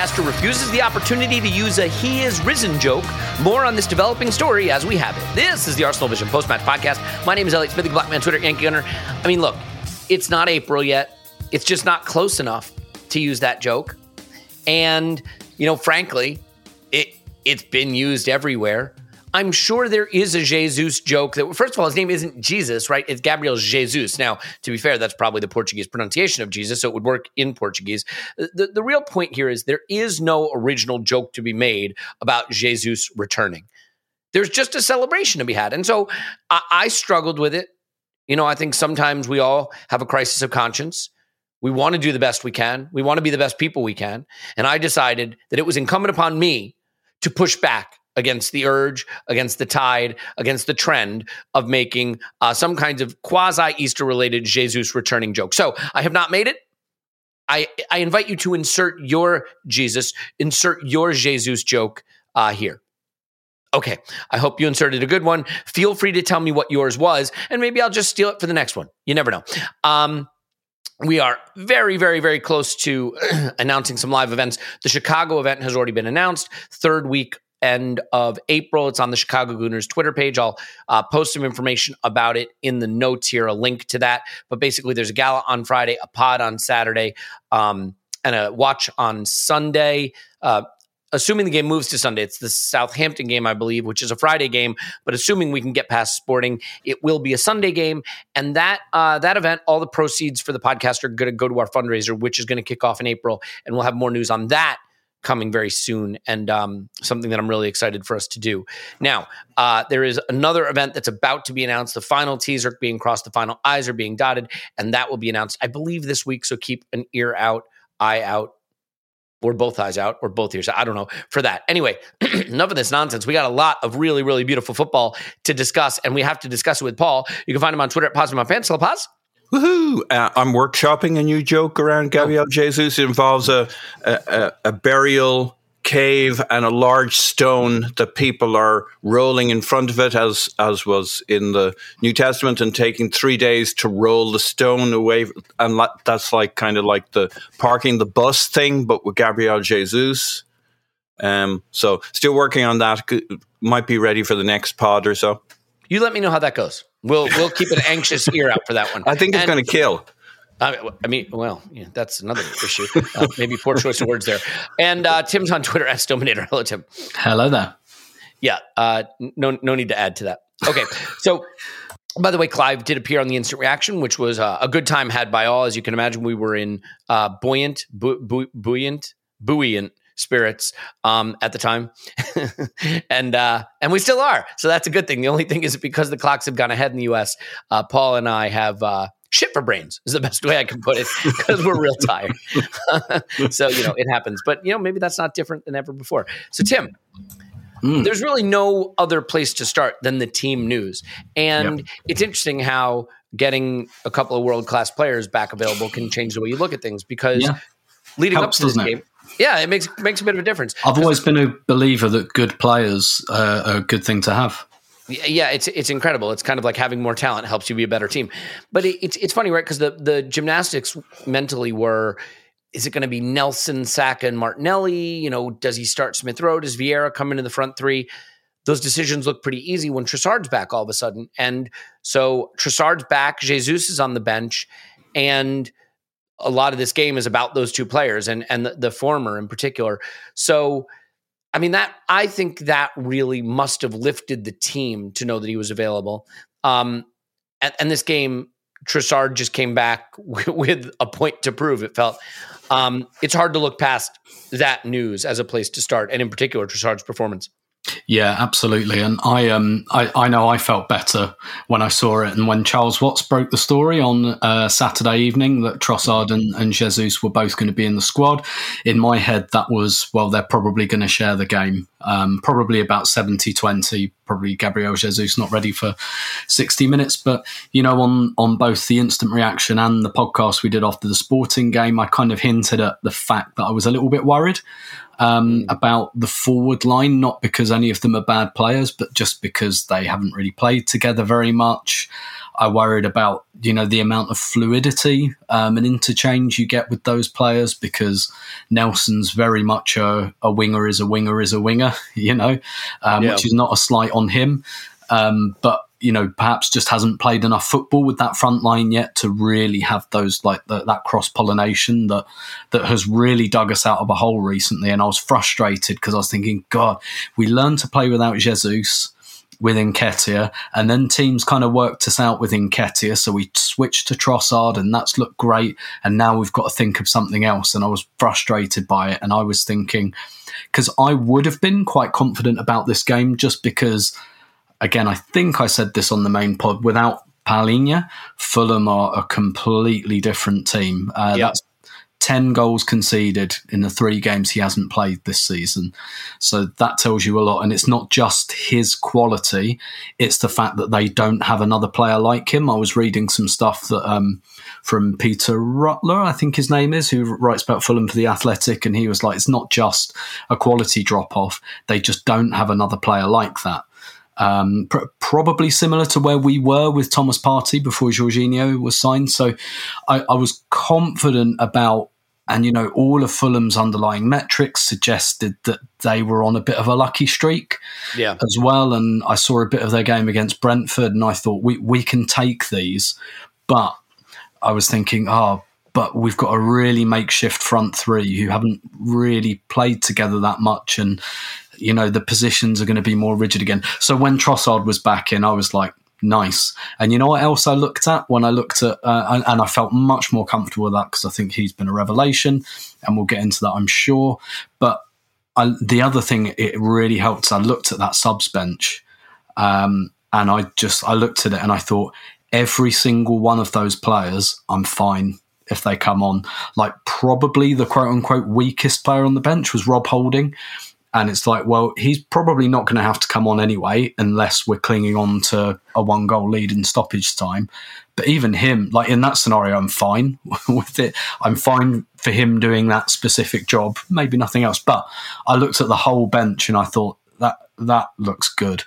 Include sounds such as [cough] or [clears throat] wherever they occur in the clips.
Podcaster refuses the opportunity to use a he is risen joke. More on this developing story as we have it. This is the Arsenal Vision post match podcast. My name is Elliot Smith, Blackman Twitter, Yankee Gunner. I mean, look, it's not April yet. It's just not close enough to use that joke. And, you know, frankly, it it's been used everywhere. I'm sure there is a Jesus joke that, first of all, his name isn't Jesus, right? It's Gabriel Jesus. Now, to be fair, that's probably the Portuguese pronunciation of Jesus, so it would work in Portuguese. Uh, the, the real point here is there is no original joke to be made about Jesus returning. There's just a celebration to be had. And so I, I struggled with it. You know, I think sometimes we all have a crisis of conscience. We want to do the best we can. We want to be the best people we can. And I decided that it was incumbent upon me to push back against the urge, against the tide, against the trend of making uh, some kinds of quasi Easter related Jesus returning joke. So I have not made it. I, I invite you to insert your Jesus, insert your Jesus joke uh, here. Okay, I hope you inserted a good one. Feel free to tell me what yours was, and maybe I'll just steal it for the next one. You never know. Um, we are very, very, very close to [clears throat] announcing some live events. The Chicago event has already been announced. Third week end of April. It's on the Chicago Gooners Twitter page. I'll uh, post some information about it in the notes here, a link to that. But basically, there's a gala on Friday, a pod on Saturday, um, and a watch on Sunday. Uh, assuming the game moves to Sunday, it's the Southampton game, I believe, which is a Friday game. But assuming we can get past Sporting, it will be a Sunday game. And that uh, that event, all the proceeds for the podcast are going to go to our fundraiser, which is going to kick off in April, and we'll have more news on that coming very soon and um, something that I'm really excited for us to do. Now, uh, there is another event that's about to be announced. The final T's are being crossed, the final I's are being dotted, and that will be announced, I believe, this week. So keep an ear out, eye out, or both eyes out, or both ears. I don't know for that. Anyway, [clears throat] enough of this nonsense. We got a lot of really, really beautiful football to discuss, and we have to discuss it with Paul. You can find him on Twitter at Paz My Pants. Paz. Woohoo! Uh, I'm workshopping a new joke around Gabriel Jesus. It involves a, a, a burial cave and a large stone that people are rolling in front of it, as as was in the New Testament, and taking three days to roll the stone away. And that's like kind of like the parking the bus thing, but with Gabriel Jesus. Um, so still working on that. Might be ready for the next pod or so. You let me know how that goes. We'll we'll keep an anxious ear out for that one. I think it's going to kill. I mean, well, yeah, that's another issue. Uh, maybe poor choice of words there. And uh, Tim's on Twitter [laughs] as Dominator. Hello, Tim. Hello there. Yeah, uh, no, no need to add to that. Okay, so by the way, Clive did appear on the instant reaction, which was uh, a good time had by all. As you can imagine, we were in uh, buoyant, bu- bu- buoyant, buoyant spirits um, at the time, [laughs] and uh, and we still are. So that's a good thing. The only thing is because the clocks have gone ahead in the U.S. Uh, Paul and I have uh, shit for brains is the [laughs] best way I can put it because we're real tired. [laughs] so you know it happens, but you know maybe that's not different than ever before. So Tim, there's really no other place to start than the team news. And Yep. it's interesting how getting a couple of world class players back available can change the way you look at things because Yeah. leading Helps, up to this doesn't it? Yeah, it makes makes a bit of a difference. I've always been a believer that good players uh, are a good thing to have. Yeah, it's it's incredible. It's kind of like having more talent helps you be a better team. But it, it's it's funny, right? Because the the gymnastics mentally were. Is it going to be Nelson, Saka, and Martinelli? You know, does he start Smith Rowe? Does Vieira come into the front three? Those decisions look pretty easy when Trossard's back all of a sudden. And so Trossard's back, Jesus is on the bench, and a lot of this game is about those two players and and the, the former in particular. So I mean that I think that really must have lifted the team to know that he was available. Um, and, and this game, Trossard just came back [laughs] with a point to prove. It felt um, it's hard to look past that news as a place to start, and in particular Trossard's performance. Yeah, absolutely. And I um I, I know I felt better when I saw it and when Charles Watts broke the story on uh, Saturday evening that Trossard and, and Jesus were both going to be in the squad. In my head that was well they're probably going to share the game. Um, probably about 70-20, probably Gabriel Jesus not ready for 60 minutes. But you know, on on both the instant reaction and the podcast we did after the sporting game, I kind of hinted at the fact that I was a little bit worried um, about the forward line, not because any of them are bad players, but just because they haven't really played together very much. I worried about you know the amount of fluidity um, and interchange you get with those players because Nelson's very much a, a winger is a winger is a winger, [laughs] you know, um, Yeah. which is not a slight on him, um, but you know perhaps just hasn't played enough football with that front line yet to really have those like the, that cross pollination that that has really dug us out of a hole recently. And I was frustrated because I was thinking, God, we learned to play without Jesus with Nketiah, and then teams kind of worked us out with Nketiah, so we switched to Trossard, and that's looked great. And now we've got to think of something else, and I was frustrated by it. And I was thinking, because I would have been quite confident about this game, just because, again, I think I said this on the main pod, without Palhinha, Fulham are a completely different team. Uh, Yeah. That's 10 goals conceded in the three games he hasn't played this season. So that tells you a lot. And it's not just his quality, it's the fact that they don't have another player like him. I was reading some stuff that um, from Peter Rutler, I think his name is, who writes about Fulham for The Athletic. And he was like, it's not just a quality drop off, they just don't have another player like that. Um, pr- probably similar to where we were with Thomas Partey before Jorginho was signed. So I, I was confident about, and you know, all of Fulham's underlying metrics suggested that they were on a bit of a lucky streak Yeah, as well. And I saw a bit of their game against Brentford, and I thought we we can take these, but I was thinking, oh, but we've got a really makeshift front three who haven't really played together that much, and you know the positions are going to be more rigid again. So when Trossard was back in, I was like. Nice, and you know what else I looked at when I looked at, uh, and, I felt much more comfortable with that because I think he's been a revelation, and we'll get into that, I'm sure. But I, the other thing it really helped. I looked at that subs bench, um, and I just I looked at it and I thought every single one of those players, I'm fine if they come on. Like probably the quote unquote weakest player on the bench was Rob Holding. And it's like, well, he's probably not going to have to come on anyway, unless we're clinging on to a one goal lead in stoppage time. But even him, like in that scenario, I'm fine [laughs] with it. I'm fine for him doing that specific job, maybe nothing else. But I looked at the whole bench and I thought that that looks good.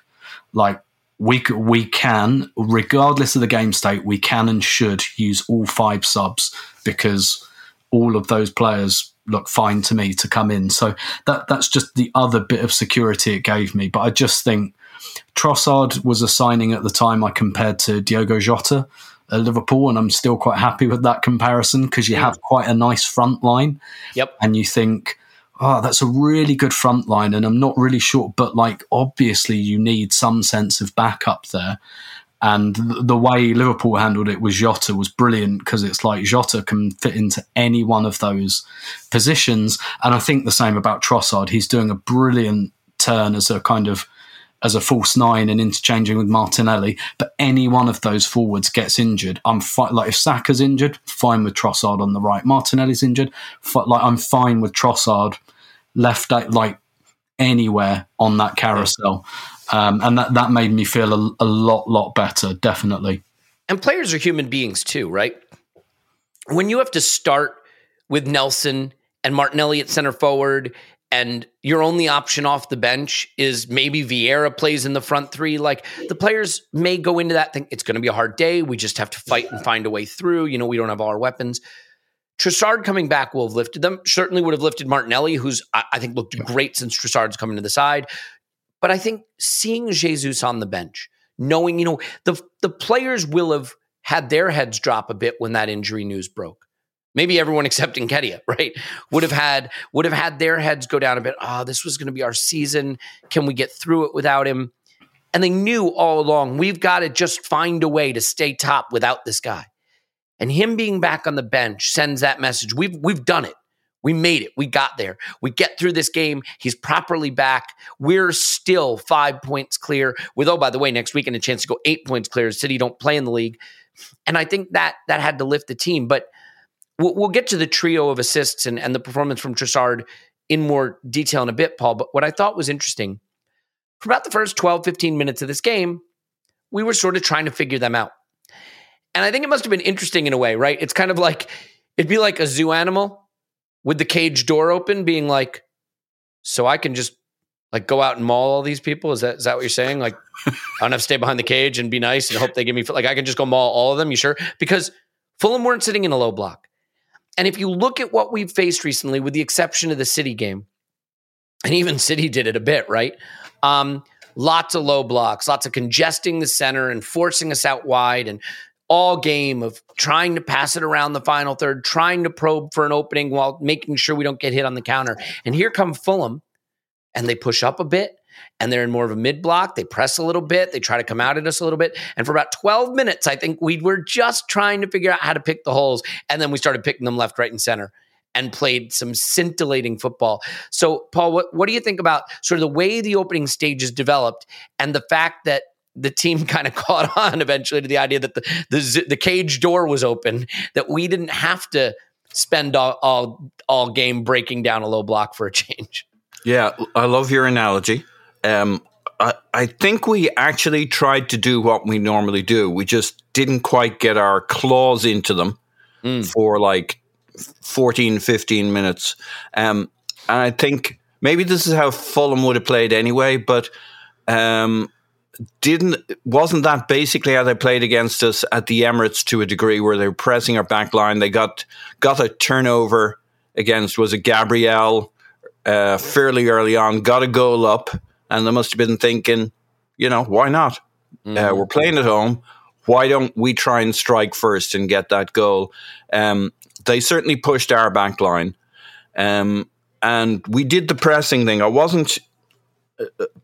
Like we we can, regardless of the game state, we can and should use all five subs because all of those players look fine to me to come in. So that that's just the other bit of security it gave me. But I just think Trossard was a signing at the time I compared to Diogo Jota at Liverpool, and I'm still quite happy with that comparison because you hmm. have quite a nice front line yep. and you think, oh, that's a really good front line. And I'm not really sure, but like, obviously, you need some sense of backup there. And th- the way Liverpool handled it with Jota was brilliant because it's like Jota can fit into any one of those positions. And I think the same about Trossard. He's doing a brilliant turn as a kind of as a false nine and interchanging with Martinelli. But any one of those forwards gets injured, I'm fi- like if Saka's injured, fine with Trossard on the right. Martinelli's injured, fi- like I'm fine with Trossard left. Like anywhere on that carousel. Um, and that, that made me feel a, a lot, lot better, definitely. And players are human beings too, right? When you have to start with Nelson and Martinelli at center forward, and your only option off the bench is maybe Vieira plays in the front three, like the players may go into that thing. It's going to be a hard day. We just have to fight and find a way through. You know, we don't have all our weapons. Trossard coming back will have lifted them. Certainly would have lifted Martinelli, who's I, think looked great since Trossard's coming to the side. But I think seeing Jesus on the bench, knowing, you know, the the players will have had their heads drop a bit when that injury news broke. Maybe everyone [laughs] except Nketiah, right? Would have had would have had their heads go down a bit. Oh, this was going to be our season. Can we get through it without him? And they knew all along we've got to just find a way to stay top without this guy. And him being back on the bench sends that message. We've we've done it. We made it. We got there. We get through this game. He's properly back. We're still five points clear. With oh, by the way, next weekend a chance to go eight points clear. City don't play in the league, and I think that that had to lift the team. But we'll, we'll get to the trio of assists and, and the performance from Trossard in more detail in a bit, Paul. But what I thought was interesting for about the first 12, 15 minutes of this game, we were sort of trying to figure them out. And I think it must have been interesting in a way, right? It's kind of like it'd be like a zoo animal with the cage door open, being like, so I can just like go out and maul all these people. Is that is that what you're saying? Like, I don't have to stay behind the cage and be nice and hope they give me like I can just go maul all of them. You sure? Because Fulham weren't sitting in a low block. And if you look at what we've faced recently, with the exception of the City game, and even City did it a bit, right? Um, lots of low blocks, lots of congesting the center and forcing us out wide, and all game of trying to pass it around the final third, trying to probe for an opening while making sure we don't get hit on the counter. And here come Fulham, and they push up a bit and they're in more of a mid block. They press a little bit. They try to come out at us a little bit. And for about 12 minutes, I think we were just trying to figure out how to pick the holes. And then we started picking them left, right, and center and played some scintillating football. So, Paul, what, what do you think about sort of the way the opening stages developed and the fact that the team [laughs] kind of caught on eventually to the idea that the, the, the cage door was open, that we didn't have to spend all, all, all game breaking down a low block for a change? Yeah, I love your analogy. Um, I, I think we actually tried to do what we normally do. We just didn't quite get our claws into them mm. for like 14, 15 minutes. Um, and I think maybe this is how Fulham would have played anyway, but um, didn't wasn't that basically how they played against us at the Emirates to a degree where they were pressing our back line. They got got a turnover against was it Gabriel uh, fairly early on, got a goal up and they must have been thinking, you know, why not? Uh, mm-hmm. Uh, we're playing at home. Why don't we try and strike first and get that goal? Um, they certainly pushed our back line. Um, and we did the pressing thing. I wasn't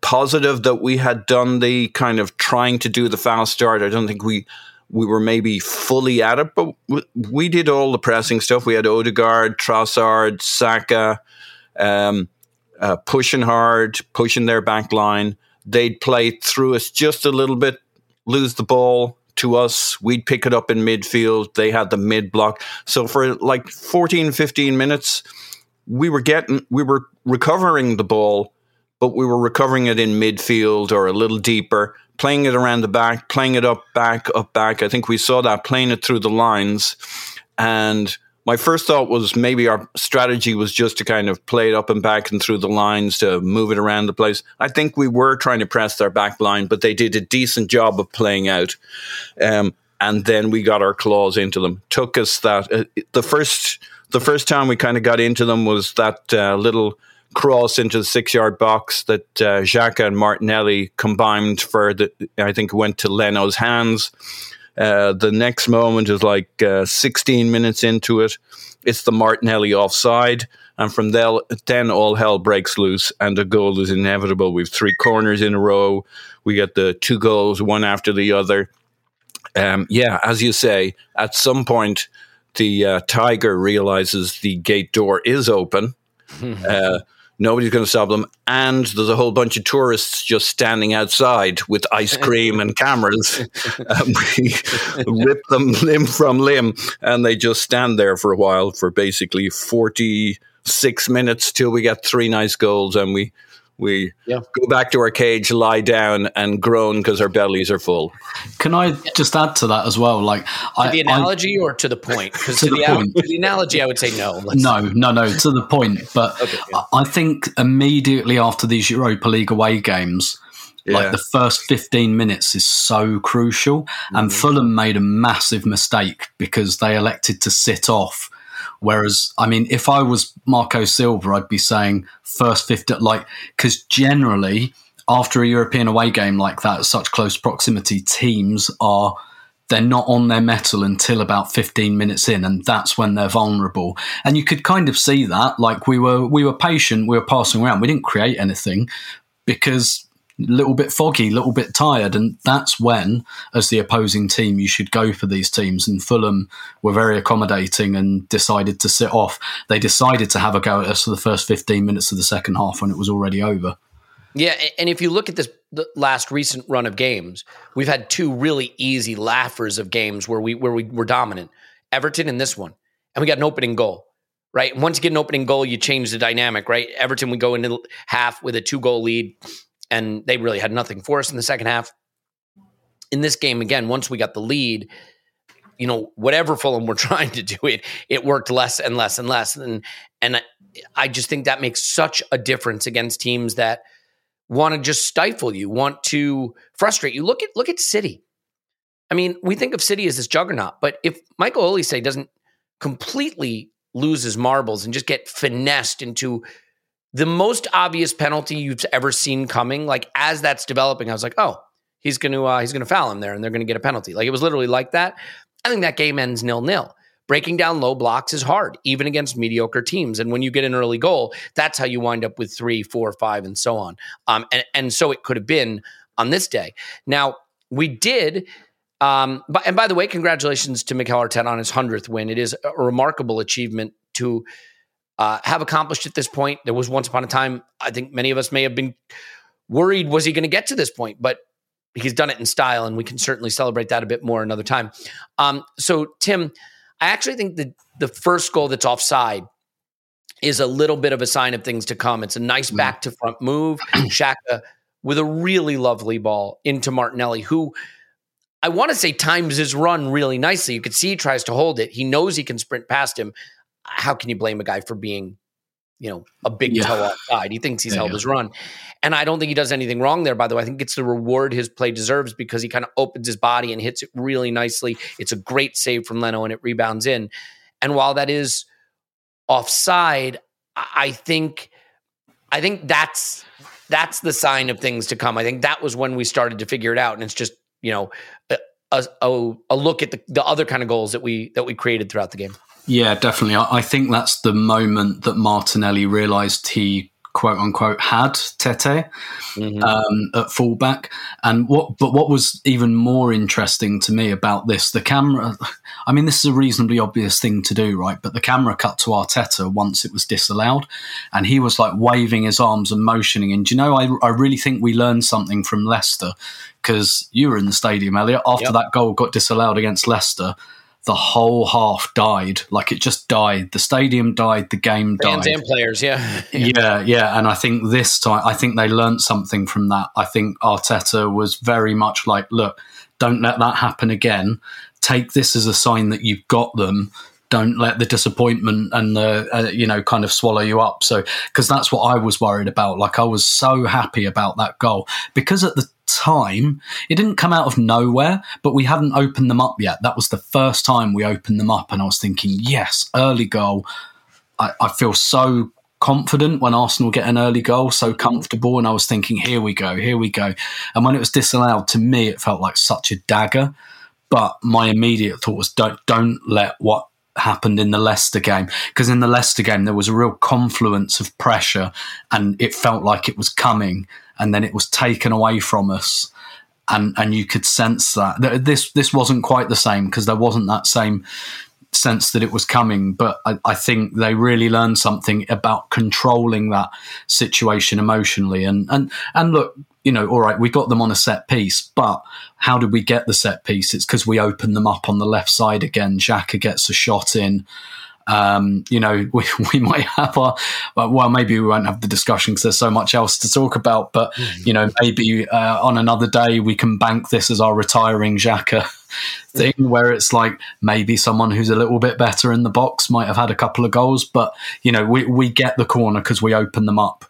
positive that we had done the kind of trying to do the fast start. I don't think we we were maybe fully at it, but we, did all the pressing stuff. We had Odegaard, Trossard, Saka, um, uh, pushing hard, pushing their back line. They'd play through us just a little bit, lose the ball to us. We'd pick it up in midfield. They had the mid block. So for like 14, 15 minutes, we were getting, we were recovering the ball, but we were recovering it in midfield or a little deeper, playing it around the back, playing it up, back, up, back. I think we saw that playing it through the lines. And my first thought was maybe our strategy was just to kind of play it up and back and through the lines to move it around the place. I think we were trying to press their back line, but they did a decent job of playing out. Um, and then we got our claws into them. Took us that uh, the first the first time we kind of got into them was that uh, little cross into the six yard box that uh, Xhaka and Martinelli combined for the. I think went to Leno's hands uh, the next moment is like uh, 16 minutes into it. It's the Martinelli offside. And from there, then all hell breaks loose and the goal is inevitable. We've three corners in a row. We get the two goals, one after the other. Um, yeah, as you say, at some point, the uh, Tiger realizes the gate door is open. [laughs] uh, Nobody's going to stop them. And there's a whole bunch of tourists just standing outside with ice [laughs] cream and cameras. Um, we [laughs] rip them limb from limb, and they just stand there for a while for basically 46 minutes till we get three nice goals and we We Yeah. go back to our cage, lie down, and groan because our bellies are full. Can I just add to that as well? Like, I, the I- analogy or to the point? Because To to, the the, point. to the analogy, I would say no. Let's- No, no, no, to the point. But Okay, yeah. I I think immediately after these Europa League away games, Yeah. like the first 15 minutes is so crucial. And Mm-hmm. Fulham made a massive mistake because they elected to sit off. Whereas, I mean, if I was Marco Silva, I'd be saying first 50, like, because generally, after a European away game like that, such close proximity, teams are they're not on their mettle until about 15 minutes in and that's when they're vulnerable. And you could kind of see that like we were we were patient we were passing around. We didn't create anything because little bit foggy little bit tired and that's when as the opposing team you should go for these teams and Fulham were very accommodating and decided to sit off they decided to have a go at us for the first 15 minutes of the second half when it was already over Yeah, and if you look at this last recent run of games, we've had two really easy laughers of games where we where we were dominant. Everton and this one, and we got an opening goal. Right, once you get an opening goal, you change the dynamic. Right, Everton we go into half with a two goal lead, and they really had nothing for us in the second half. In this game, again, once we got the lead, you know, whatever Fulham were [laughs] trying to do, it it worked less and less and less, and and I- I just think that makes such a difference against teams that want to just stifle you, want to frustrate you. Look at look at City. I mean, we think of City as this juggernaut, but if Michael Olise doesn't completely lose his marbles and just get finessed into the most obvious penalty you've ever seen coming, like as that's developing, I was like, oh, he's going to uh, he's going to foul him there, and they're going to get a penalty. Like it was literally like that. I think that game ends nil nil. Breaking down low blocks is hard, even against mediocre teams. And when you get an early goal, that's how you wind up with three, four, five, and so on. Um, and, and so it could have been on this day. Now, we did. Um, but, and by the way, congratulations to Mikel Arteta on his 100th win. It is a remarkable achievement to uh, have accomplished at this point. There was once upon a time, I think many of us may have been worried, was he going to get to this point? But he's done it in style, and we can certainly celebrate that a bit more another time. Um, so, Tim, I actually think that the first goal that's offside is a little bit of a sign of things to come. It's a nice back to front move. [clears throat] Xhaka with a really lovely ball into Martinelli, who I want to say times his run really nicely. You could see he tries to hold it. He knows he can sprint past him. How can you blame a guy for being, you know, a big Yeah. toe offside? He thinks he's Yeah, held yeah. his run. And I don't think he does anything wrong there, by the way. I think it's the reward his play deserves because he kind of opens his body and hits it really nicely. It's a great save from Leno and it rebounds in. And while that is offside, I I think I think that's that's the sign of things to come. I think that was when we started to figure it out. And it's just, you know, a, a, a look at the, the other kind of goals that we that we created throughout the game. Yeah, definitely. I, I think that's the moment that Martinelli realised he quote unquote had Tete um, at fullback. And what, but what was even more interesting to me about this, the camera. I mean, this is a reasonably obvious thing to do, right? But the camera cut to Arteta once it was disallowed, and he was like waving his arms and motioning. And do you know, I, I really think we learned something from Leicester because you were in the stadium, Elliot. After Yep. that goal got disallowed against Leicester. The whole half died, like it just died. The stadium died, the game Fans died and players, yeah. [laughs] yeah, yeah, and I think this time, I think they learned something from that. I think Arteta was very much like, look, don't let that happen again. Take this as a sign that you've got them. Don't let the disappointment and the uh, you know kind of swallow you up. So because that's what I was worried about. Like I was so happy about that goal because at the time it didn't come out of nowhere, but we hadn't opened them up yet. That was the first time we opened them up, and I was thinking, yes, early goal. I, I feel so confident when Arsenal get an early goal, so mm-hmm. comfortable. And I was thinking, here we go, here we go. And when it was disallowed, to me, it felt like such a dagger. But my immediate thought was, don't don't let what happened in the Leicester game because in the Leicester game there was a real confluence of pressure, and it felt like it was coming, and then it was taken away from us. And, and you could sense that this this wasn't quite the same because there wasn't that same sense that it was coming, but I, I think they really learned something about controlling that situation emotionally. And and and look, you know, all right, we got them on a set piece, but how did we get the set piece? It's because we opened them up on the left side again. Xhaka gets a shot in. Um, you know, [laughs] we, we might have our, well, maybe we won't have the discussion because there's so much else to talk about, but, mm-hmm. you know, maybe uh, on another day we can bank this as our retiring Xhaka [laughs] thing where it's like maybe someone who's a little bit better in the box might have had a couple of goals, but, you know, we, we get the corner because we open them up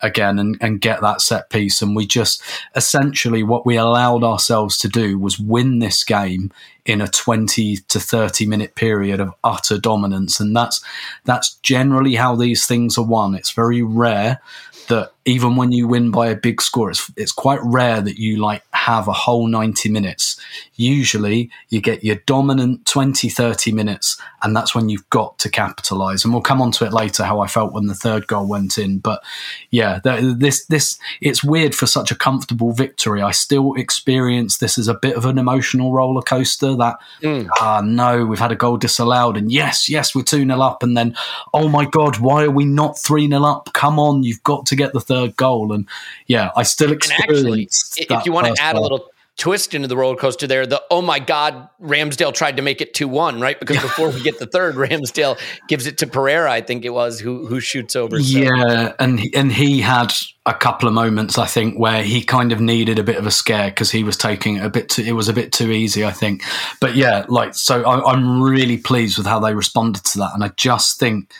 again and, and get that set piece. And we just essentially what we allowed ourselves to do was win this game in a 20 to 30 minute period of utter dominance. And that's that's generally how these things are won. It's very rare that even when you win by a big score, it's, it's quite rare that you like have a whole 90 minutes. Usually you get your dominant 20, 30 minutes, and that's when you've got to capitalize. And we'll come on to it later, how I felt when the third goal went in. But yeah, this, this, it's weird for such a comfortable victory. I still experience this as a bit of an emotional roller coaster that, mm. ah, no, we've had a goal disallowed. And yes, yes, we're 2 0 up. And then, oh my God, why are we not 3 0 up? Come on, you've got to get the third third goal. And yeah, I still experience. Actually, if you want to add a little twist into the roller coaster there, the oh my God, Ramsdale tried to make it 2 1, right? Because before we get the third, [laughs] Ramsdale gives it to Pereira, I think it was, who who shoots over. So. Yeah, and and he had a couple of moments, I think, where he kind of needed a bit of a scare because he was taking it a bit too, it was a bit too easy, I think. But yeah, like, so I, I'm really pleased with how they responded to that. And I just think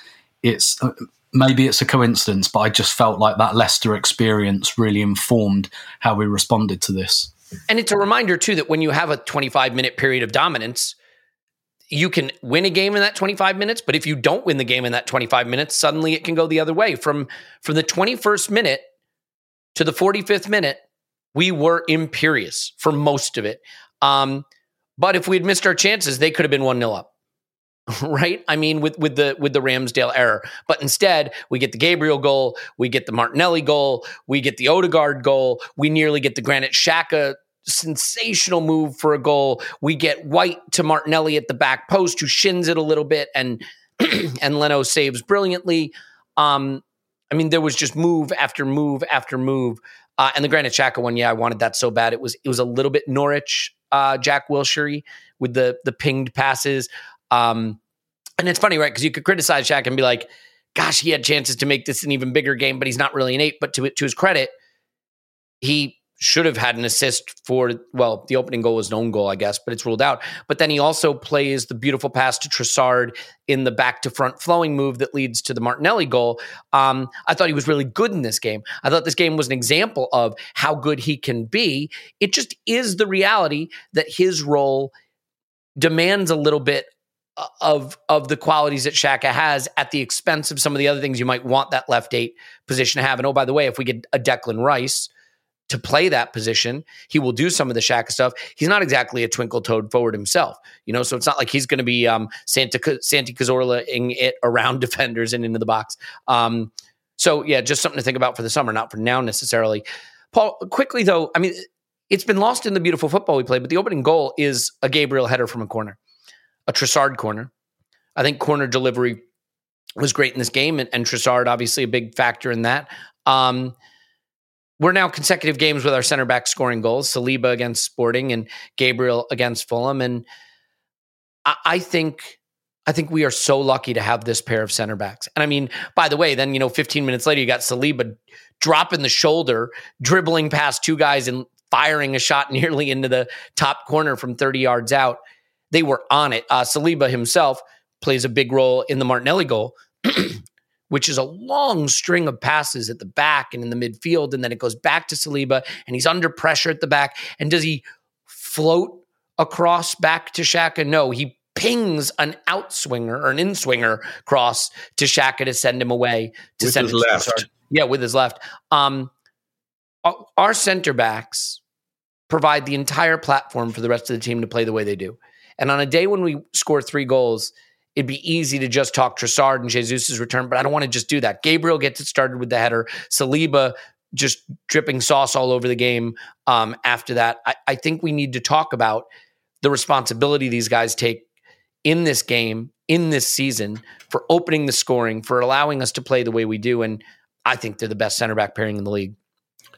it's uh, maybe it's a coincidence, but I just felt like that Leicester experience really informed how we responded to this. And it's a reminder too that when you have a 25 minute period of dominance, you can win a game in that 25 minutes, but if you don't win the game in that 25 minutes, suddenly it can go the other way. From from the 21st minute to the 45th minute, we were imperious for most of it. Um, but if we had missed our chances, they could have been 1 0 up. [laughs] right? I mean, with with the with the Ramsdale error, but instead we get the Gabriel goal, we get the Martinelli goal, we get the Odegaard goal, we nearly get the Granit Xhaka sensational move for a goal. We get White to Martinelli at the back post, who shins it a little bit, and [clears throat] and Leno saves brilliantly. Um, I mean, there was just move after move after move. Uh, and the Granit Xhaka one, yeah, I wanted that so bad. It was it was a little bit Norwich, uh, Jack Wilshere with the the pinged passes. Um, and it's funny, right? Because you could criticize Shaq and be like, gosh, he had chances to make this an even bigger game, but he's not really an eight. But to, to his credit, he should have had an assist for, well, the opening goal was an own goal, I guess, but it's ruled out. But then he also plays the beautiful pass to Trossard in the back to front flowing move that leads to the Martinelli goal. Um, I thought he was really good in this game. I thought this game was an example of how good he can be. It just is the reality that his role demands a little bit of of the qualities that Xhaka has at the expense of some of the other things you might want that left eight position to have. And oh, by the way, if we get a Declan Rice to play that position, he will do some of the Xhaka stuff. He's not exactly a twinkle toed forward himself, you know, so it's not like he's going to be um, Santa Santi Cazorla-ing it around [laughs] defenders and into the box. Um, so yeah, just something to think about for the summer, not for now necessarily. Paul, quickly though, I mean, it's been lost in the beautiful football we play, but the opening goal is a Gabriel header from a corner a Trossard corner. I think corner delivery was great in this game, and, and Trossard obviously a big factor in that. Um, we're now consecutive games with our center back scoring goals. Saliba against Sporting and Gabriel against Fulham, and I, I think I think we are so lucky to have this pair of center backs. And I mean, by the way, then you know, 15 minutes later, you got Saliba dropping the shoulder, dribbling past two guys, and firing a shot [laughs] nearly into the top corner from 30 yards out they were on it. Uh, Saliba himself plays a big role in the Martinelli goal, [clears throat] which is a long string of passes at the back and in the midfield. And then it goes back to Saliba and he's under pressure at the back. And does he float across back to Xhaka? No, he pings an outswinger or an inswinger cross to Xhaka to send him away to with send his left. Yeah, with his left. Um, our center backs provide the entire platform for the rest of the team to play the way they do. And on a day when we score three goals, it'd be easy to just talk Trossard and Jesus' return, but I don't want to just do that. Gabriel gets it started with the header. Saliba just dripping sauce all over the game um, after that. I, I think we need to talk about the responsibility these guys take in this game, in this season, for opening the scoring, for allowing us to play the way we do. And I think they're the best center back pairing in the league.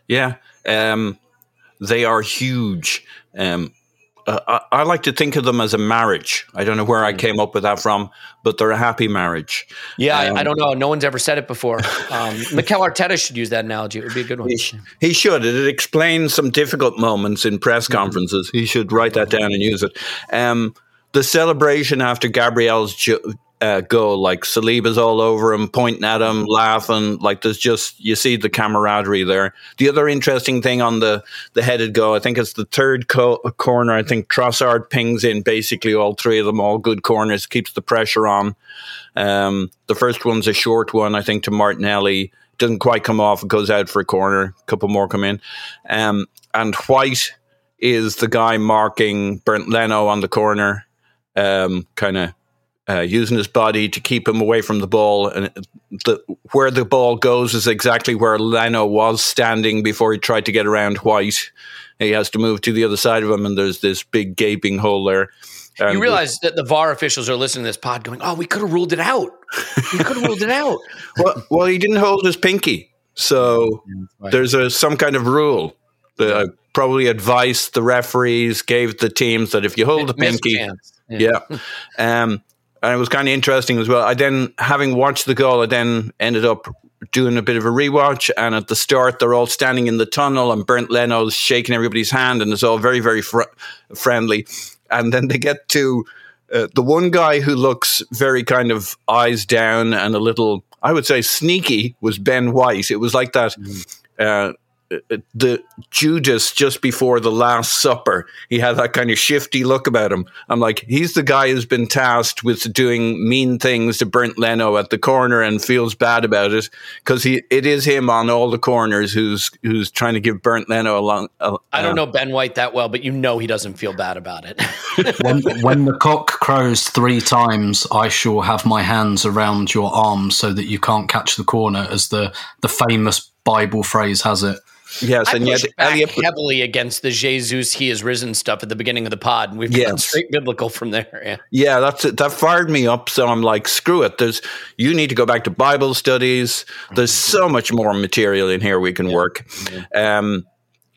Yeah. Um, they are huge. Um, uh, I, I like to think of them as a marriage. I don't know where I came up with that from, but they're a happy marriage. Yeah, Um, I, I don't know. No one's ever said it before. [laughs] Um, Mikel Arteta should use that analogy. It would be a good one. He, he should. It explains some difficult moments in press Mm-hmm. conferences. He should write that down and use it. Um, the celebration after Gabriel's jo- uh, goal, like Saliba's all over him, pointing at him, laughing. Like there's just you see the camaraderie there. The other interesting thing on the the headed goal, I think it's the third co- corner. I think Trossard pings in basically all three of them, all good corners, keeps the pressure on. Um, the first one's a short one, I think, to Martinelli. Doesn't quite come off. It goes out for a corner. A couple more come in. Um, and White is the guy marking Bernd Leno on the corner, um, kind of uh, using his body to keep him away from the ball. And the, where the ball goes is exactly where Leno was standing before he tried to get around White. He has to move to the other side of him, and there's this big gaping hole there. You realize that the VAR officials are listening to this pod going, oh, we could have ruled it out. We could have ruled it out. [laughs] well, well, he didn't hold his pinky, so there's a some kind of rule. that I probably advised the referees, gave the teams that if you hold the pinky, chance. yeah. [laughs] Um, and it was kind of interesting as well. I then, having watched the goal, I then ended up doing a bit of a rewatch. And at the start, they're all standing in the tunnel, and Bernd Leno's shaking everybody's hand, and it's all very, very fr- friendly. And then they get to uh, the one guy who looks very kind of eyes down and a little, I would say, sneaky was Ben White. It was like that. Uh, Uh, the Judas just before the Last Supper, he had that kind of shifty look about him. I'm like, he's the guy who's been tasked with doing mean things to Bernd Leno at the corner and feels bad about it because he it is him on all the corners who's who's trying to give Bernd Leno a long. A, I don't know Ben White that well, but you know he doesn't feel bad about it. [laughs] [laughs] when, when the cock crows three times, I shall have my hands around your arms so that you can't catch the corner, as the, the famous Bible phrase has it. Yes, I and yet heavily against the Jesus He is risen stuff at the beginning of the pod, and we've gone straight biblical from there. Yeah. Yeah, that's it. That fired me up. So I'm like, screw it. There's you need to go back to Bible studies. There's so much more material in here we can work. Um,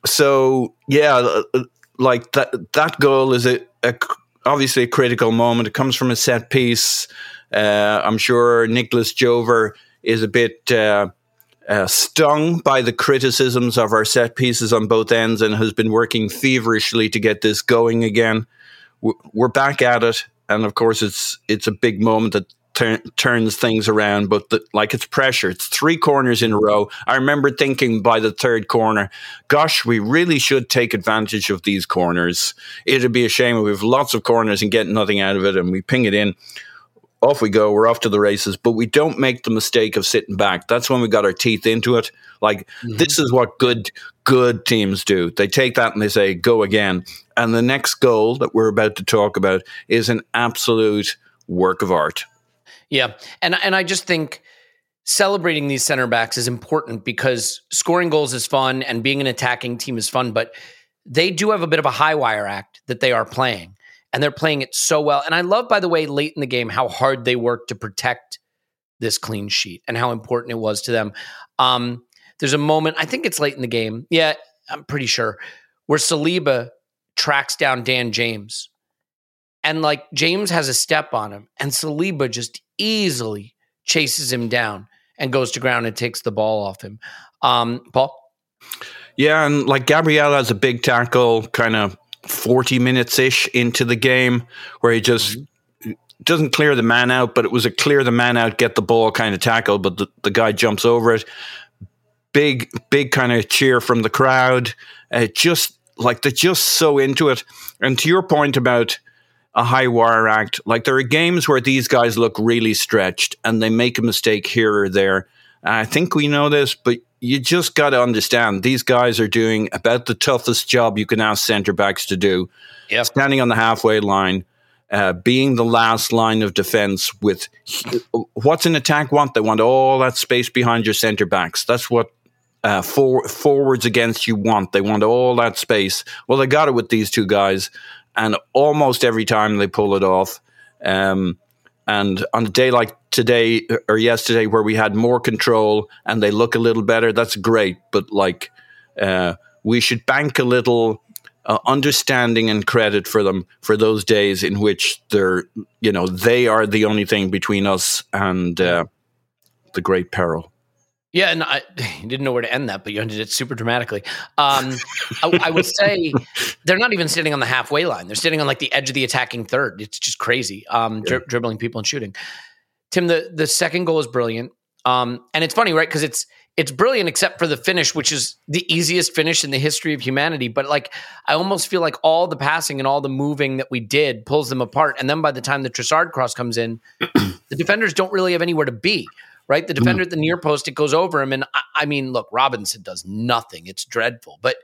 so yeah, uh, uh, like that. That goal is a obviously a critical moment. It comes from a set piece. Uh, I'm sure Nicolas Jover is a bit. Uh, uh, stung by the criticisms of our set pieces on both ends and has been working feverishly to get this going again. We're back at it, and of course, it's it's a big moment that tur- turns things around. But the, like it's pressure. It's three corners in a row. I remember thinking by the third corner, "Gosh, we really should take advantage of these corners. It'd be a shame if we have lots of corners and get nothing out of it, and we ping it in." Off we go. We're off to the races, but we don't make the mistake of sitting back. That's when we got our teeth into it. Like mm-hmm. this is what good good teams do. They take that and they say, "Go again." And the next goal that we're about to talk about is an absolute work of art. Yeah, and and I just think celebrating these center backs is important because scoring goals is fun and being an attacking team is fun, but they do have a bit of a high wire act that they are playing, and they're playing it so well. And I love, by the way, late in the game how hard they worked to protect this clean sheet and how important it was to them. Um, there's a moment, I think it's late in the game. Yeah, I'm pretty sure, where Saliba tracks down Dan James. And like James has a step on him, and Saliba just easily chases him down and goes to ground and takes the ball off him. Um, Paul? Yeah, and like Gabriel has a big tackle, kind of forty minutes ish into the game, where he just doesn't clear the man out, but it was a clear the man out, get the ball kind of tackle, but the, the guy jumps over it. Big, big kind of cheer from the crowd. Uh, just like they're just so into it. And to your point about a high wire act, like there are games where these guys look really stretched and they make a mistake here or there. I think we know this, but you just got to understand these guys are doing about the toughest job you can ask centre backs to do. Yep. Standing on the halfway line, uh, being the last line of defense with what's an attack want? They want all that space behind your centre backs. That's what uh, for, forwards against you want. They want all that space. Well, they got it with these two guys, and almost every time they pull it off. Um, and on a day like today or yesterday, where we had more control and they look a little better, that's great. But like, uh, we should bank a little uh, understanding and credit for them for those days in which they're, you know, they are the only thing between us and uh, the great peril. Yeah, and I [laughs] didn't know where to end that, but you ended it super dramatically. Um, I, I, would say [laughs] they're not even sitting on the halfway line; they're sitting on like the edge of the attacking third. It's just crazy, um, dri- dribbling people and shooting. Tim, the the second goal is brilliant, um, and it's funny, right? Because it's it's brilliant, except for the finish, which is the easiest finish in the history of humanity. But like, I almost feel like all the passing and all the moving that we did pulls them apart, and then by the time the Trossard cross comes in, [clears throat] the defenders don't really have anywhere to be right? The defender mm. at the near post, it goes over him. And I, I, mean, look, Robinson does nothing. It's dreadful. But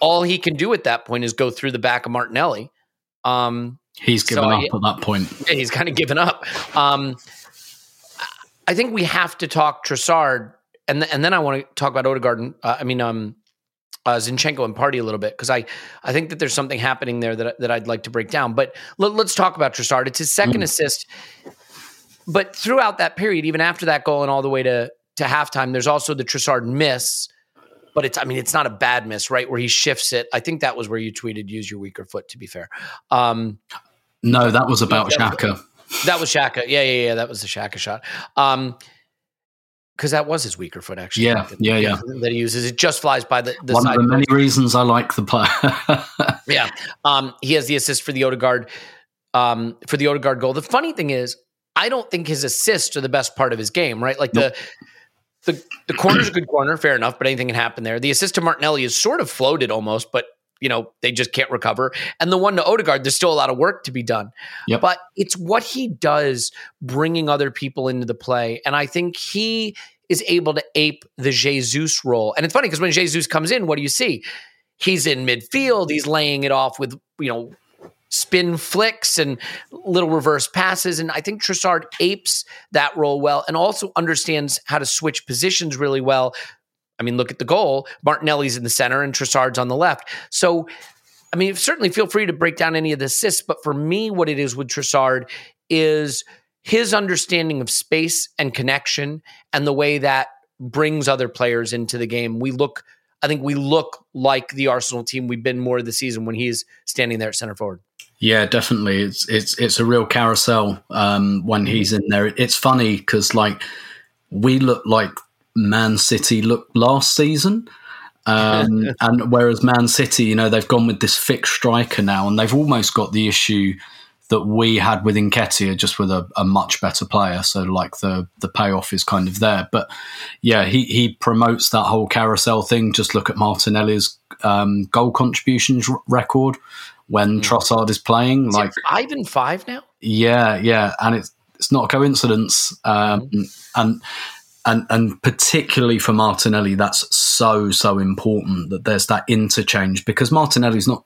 all he can do at that point is go through the back of Martinelli. Um, he's given so up I, at that point. Yeah, he's kind of given up. Um, I think we have to talk Trossard, and th- and then I want to talk about Odegaard. And, uh, I mean, um, uh, Zinchenko and Partey a little bit because I I think that there's something happening there that that I'd like to break down. But let, us talk about Trossard. It's his second mm. assist but throughout that period, even after that goal and all the way to to halftime, there's also the Trossard miss. But it's I mean it's not a bad miss, right? Where he shifts it. I think that was where you tweeted use your weaker foot. To be fair, um, no, that was about Xhaka. That was Xhaka. Yeah, yeah, yeah. That was the Xhaka shot. Um, because that was his weaker foot, actually. Yeah, yeah, yeah. That he uses it just flies by the, the one of the many reasons I like the player. [laughs] yeah, um, he has the assist for the Odegaard um, for the Odegaard goal. The funny thing is, I don't think his assists are the best part of his game, right? Like nope. the the the corner's a good corner, fair enough, but anything can happen there. The assist to Martinelli is sort of floated almost, but you know they just can't recover. And the one to Odegaard, there's still a lot of work to be done. Yep. But it's what he does, bringing other people into the play, and I think he is able to ape the Jesus role. And it's funny because when Jesus comes in, what do you see? He's in midfield. He's laying it off with you know spin flicks and little reverse passes. And I think Trossard apes that role well and also understands how to switch positions really well. I mean, look at the goal. Martinelli's in the center and Trossard's on the left. So, I mean, certainly feel free to break down any of the assists. But for me, what it is with Trossard is his understanding of space and connection and the way that brings other players into the game. We look, I think we look like the Arsenal team we've been more the season when he's standing there at center forward. Yeah, definitely. It's it's it's a real carousel um, when he's in there. It's funny because like we look like Man City looked last season. Um, [laughs] and whereas Man City, you know, they've gone with this fixed striker now, and they've almost got the issue that we had with Nketiah, just with a, a, much better player. So like the the payoff is kind of there. But yeah, he he promotes that whole carousel thing. Just look at Martinelli's um, goal contributions r- record when mm. Trossard is playing. Is like five and five now. Yeah, yeah, and it's it's not a coincidence. Um, mm. And and and particularly for Martinelli, that's so so important that there's that interchange because Martinelli's not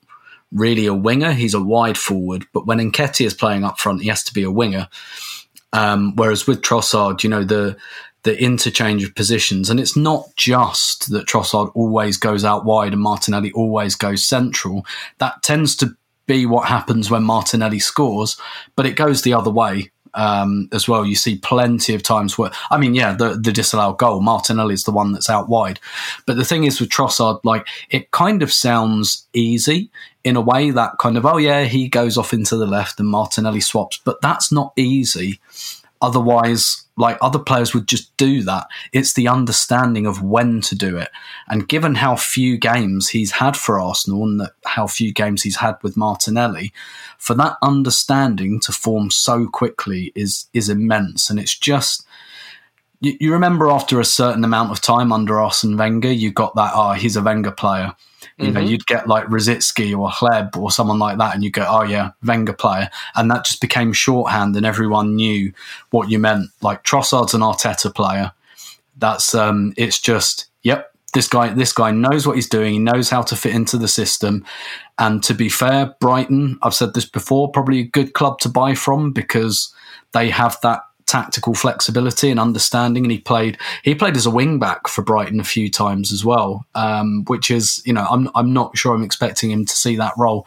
really a winger; he's a wide forward. But when Nketiah is playing up front, he has to be a winger. Um, whereas with Trossard, you know the the interchange of positions. And it's not just that Trossard always goes out wide and Martinelli always goes central. That tends to be what happens when Martinelli scores, but it goes the other way. Um, as well, you see plenty of times where I mean, yeah, the the disallowed goal, Martinelli is the one that's out wide. But the thing is with Trossard, like it kind of sounds easy in a way that kind of oh yeah, he goes off into the left and Martinelli swaps, but that's not easy. Otherwise, like other players would just do that. It's the understanding of when to do it. And given how few games he's had for Arsenal and how few games he's had with Martinelli, for that understanding to form so quickly is is immense. And it's just you, you remember after a certain amount of time under Arsene Wenger, you got that, oh, he's a Wenger player you mm-hmm. know, you'd get like Rosicky or Hleb or someone like that, and you go, "Oh yeah, Wenger player," and that just became shorthand, and everyone knew what you meant. Like Trossard's an Arteta player. That's um, it's just, yep, this guy, this guy knows what he's doing. He knows how to fit into the system. And to be fair, Brighton, I've said this before, probably a good club to buy from because they have that tactical flexibility and understanding. And he played he played as a wing back for Brighton a few times as well, um, which is you know I'm I'm not sure I'm expecting him to see that role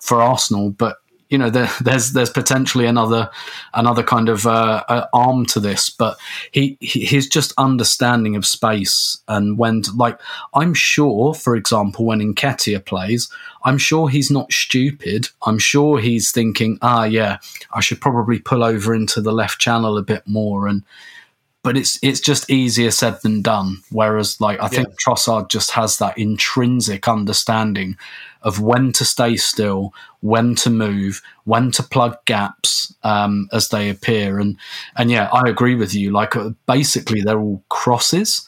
for Arsenal, but you know, there, there's there's potentially another another kind of uh, uh, arm to this, but he, he his just understanding of space and when to, like I'm sure, for example, when Nketiah plays, I'm sure he's not stupid. I'm sure he's thinking, ah, yeah, I should probably pull over into the left channel a bit more and but it's it's just easier said than done. Whereas, like I think Trossard just has that intrinsic understanding of when to stay still, when to move, when to plug gaps um, as they appear, and and yeah, I agree with you. Like uh, basically, they're all crosses.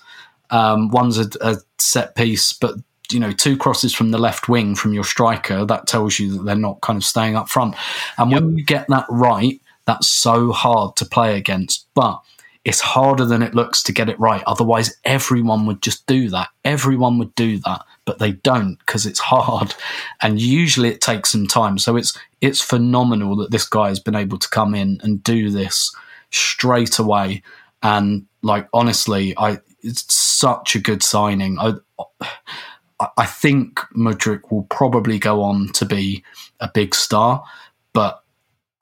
Um, one's a, a set piece, but you know, two crosses from the left wing from your striker. That tells you that they're not kind of staying up front. And when you get that right, that's so hard to play against, but it's harder than it looks to get it right. Otherwise, everyone would just do that. Everyone would do that, but they don't because it's hard, and usually it takes some time. So it's it's phenomenal that this guy has been able to come in and do this straight away. And like honestly, I it's such a good signing. I I think Mudryk will probably go on to be a big star, but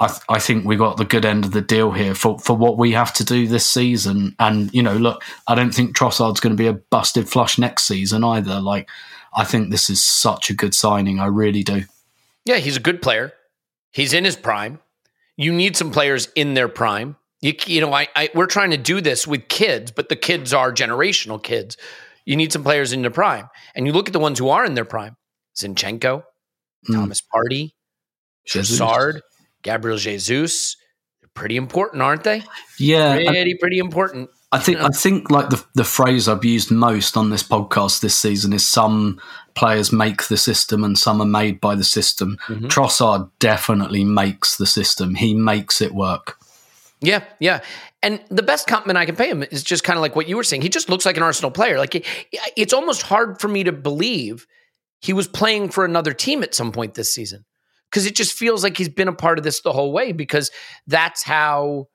I, th- I, think we got the good end of the deal here for, for what we have to do this season. And, you know, look, I don't think Trossard's going to be a busted flush next season either. Like, I think this is such a good signing. I really do. Yeah, he's a good player. He's in his prime. You need some players in their prime. You, you know, I, I we're trying to do this with kids, but the kids are generational kids. You need some players in their prime. And you look at the ones who are in their prime Zinchenko, mm. Thomas Partey, Trossard. Gabriel Jesus. They're pretty important, aren't they? Yeah, pretty pretty important. I think I think like the the phrase I've used most on this podcast this season is some players make the system and some are made by the system. Mm-hmm. Trossard definitely makes the system. He makes it work. Yeah, yeah. And the best compliment I can pay him is just kind of like what you were saying. He just looks like an Arsenal player. Like it's almost hard for me to believe he was playing for another team at some point this season because it just feels like he's been a part of this the whole way because that's how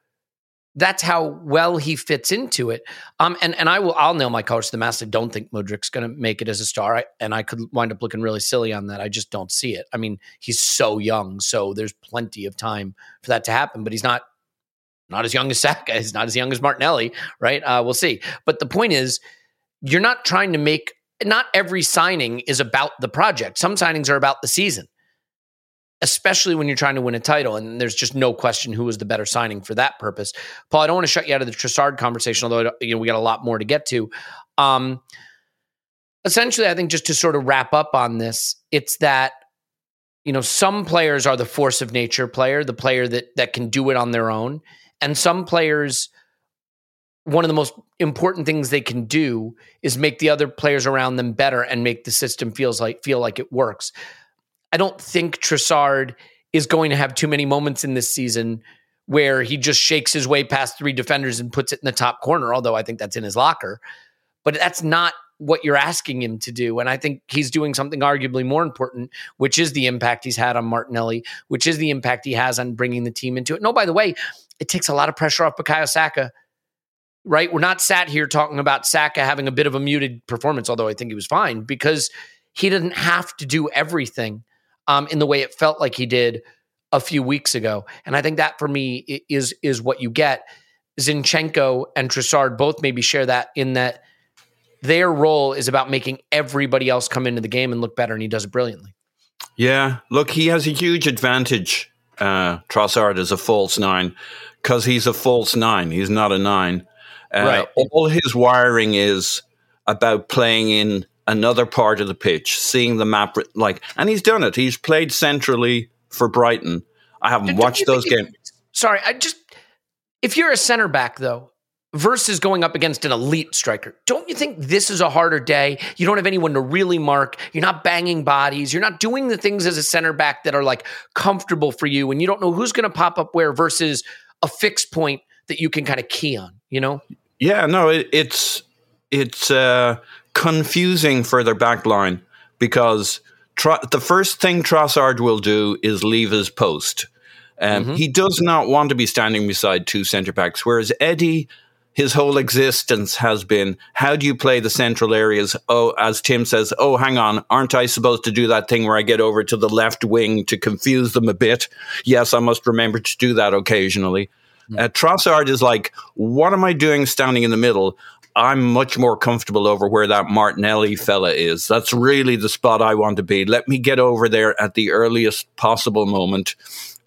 that's how well he fits into it. Um, and and I will I'll nail my colors to the mast. I don't think Mudryk's going to make it as a star, I, and I could wind up looking really silly on that. I just don't see it. I mean, he's so young, so there's plenty of time for that to happen. But he's not not as young as Saka. He's not as young as Martinelli, right? Uh, we'll see. But the point is, you're not trying to make. Not every signing is about the project. Some signings are about the season especially when you're trying to win a title. And there's just no question who was the better signing for that purpose. Paul, I don't want to shut you out of the Trossard conversation, although you know we got a lot more to get to. Um, essentially, I think just to sort of wrap up on this, it's that you know some players are the force of nature player, the player that that can do it on their own, and some players. One of the most important things they can do is make the other players around them better and make the system feels like feel like it works. I don't think Trossard is going to have too many moments in this season where he just shakes his way past three defenders and puts it in the top corner, although I think that's in his locker. But that's not what you're asking him to do. And I think he's doing something arguably more important, which is the impact he's had on Martinelli, which is the impact he has on bringing the team into it. No, oh, by the way, it takes a lot of pressure off Bukayo Saka, right? We're not sat here talking about Saka having a bit of a muted performance, although I think he was fine, because he didn't have to do everything um, in the way it felt like he did a few weeks ago. And I think that for me is is what you get. Zinchenko and Trossard both maybe share that in that their role is about making everybody else come into the game and look better, and he does it brilliantly. Yeah, look, he has a huge advantage. Uh, Trossard is a false nine because he's a false nine. He's not a nine. Uh, right. All his wiring is about playing in another part of the pitch, seeing the map, like, and he's done it. He's played centrally for Brighton. I haven't Don't watched those games. Sorry, I just if you're a center back though versus going up against an elite striker, don't you think this is a harder day? You don't have anyone to really mark. You're not banging bodies. You're not doing the things as a center back that are like comfortable for you, and you don't know who's going to pop up where versus a fixed point that you can kind of key on. You know? Yeah, no, it, it's it's uh confusing for their backline because the first thing Trossard will do is leave his post. Um, mm-hmm. He does not want to be standing beside two centre backs, whereas Eddie his whole existence has been how do you play the central areas? Oh, as Tim says, oh, hang on, aren't I supposed to do that thing where I get over to the left wing to confuse them a bit? Yes, I must remember to do that occasionally. Mm. Uh, Trossard is like, what am I doing standing in the middle? I'm much more comfortable over where that Martinelli fella is. That's really the spot I want to be. Let me get over there at the earliest possible moment.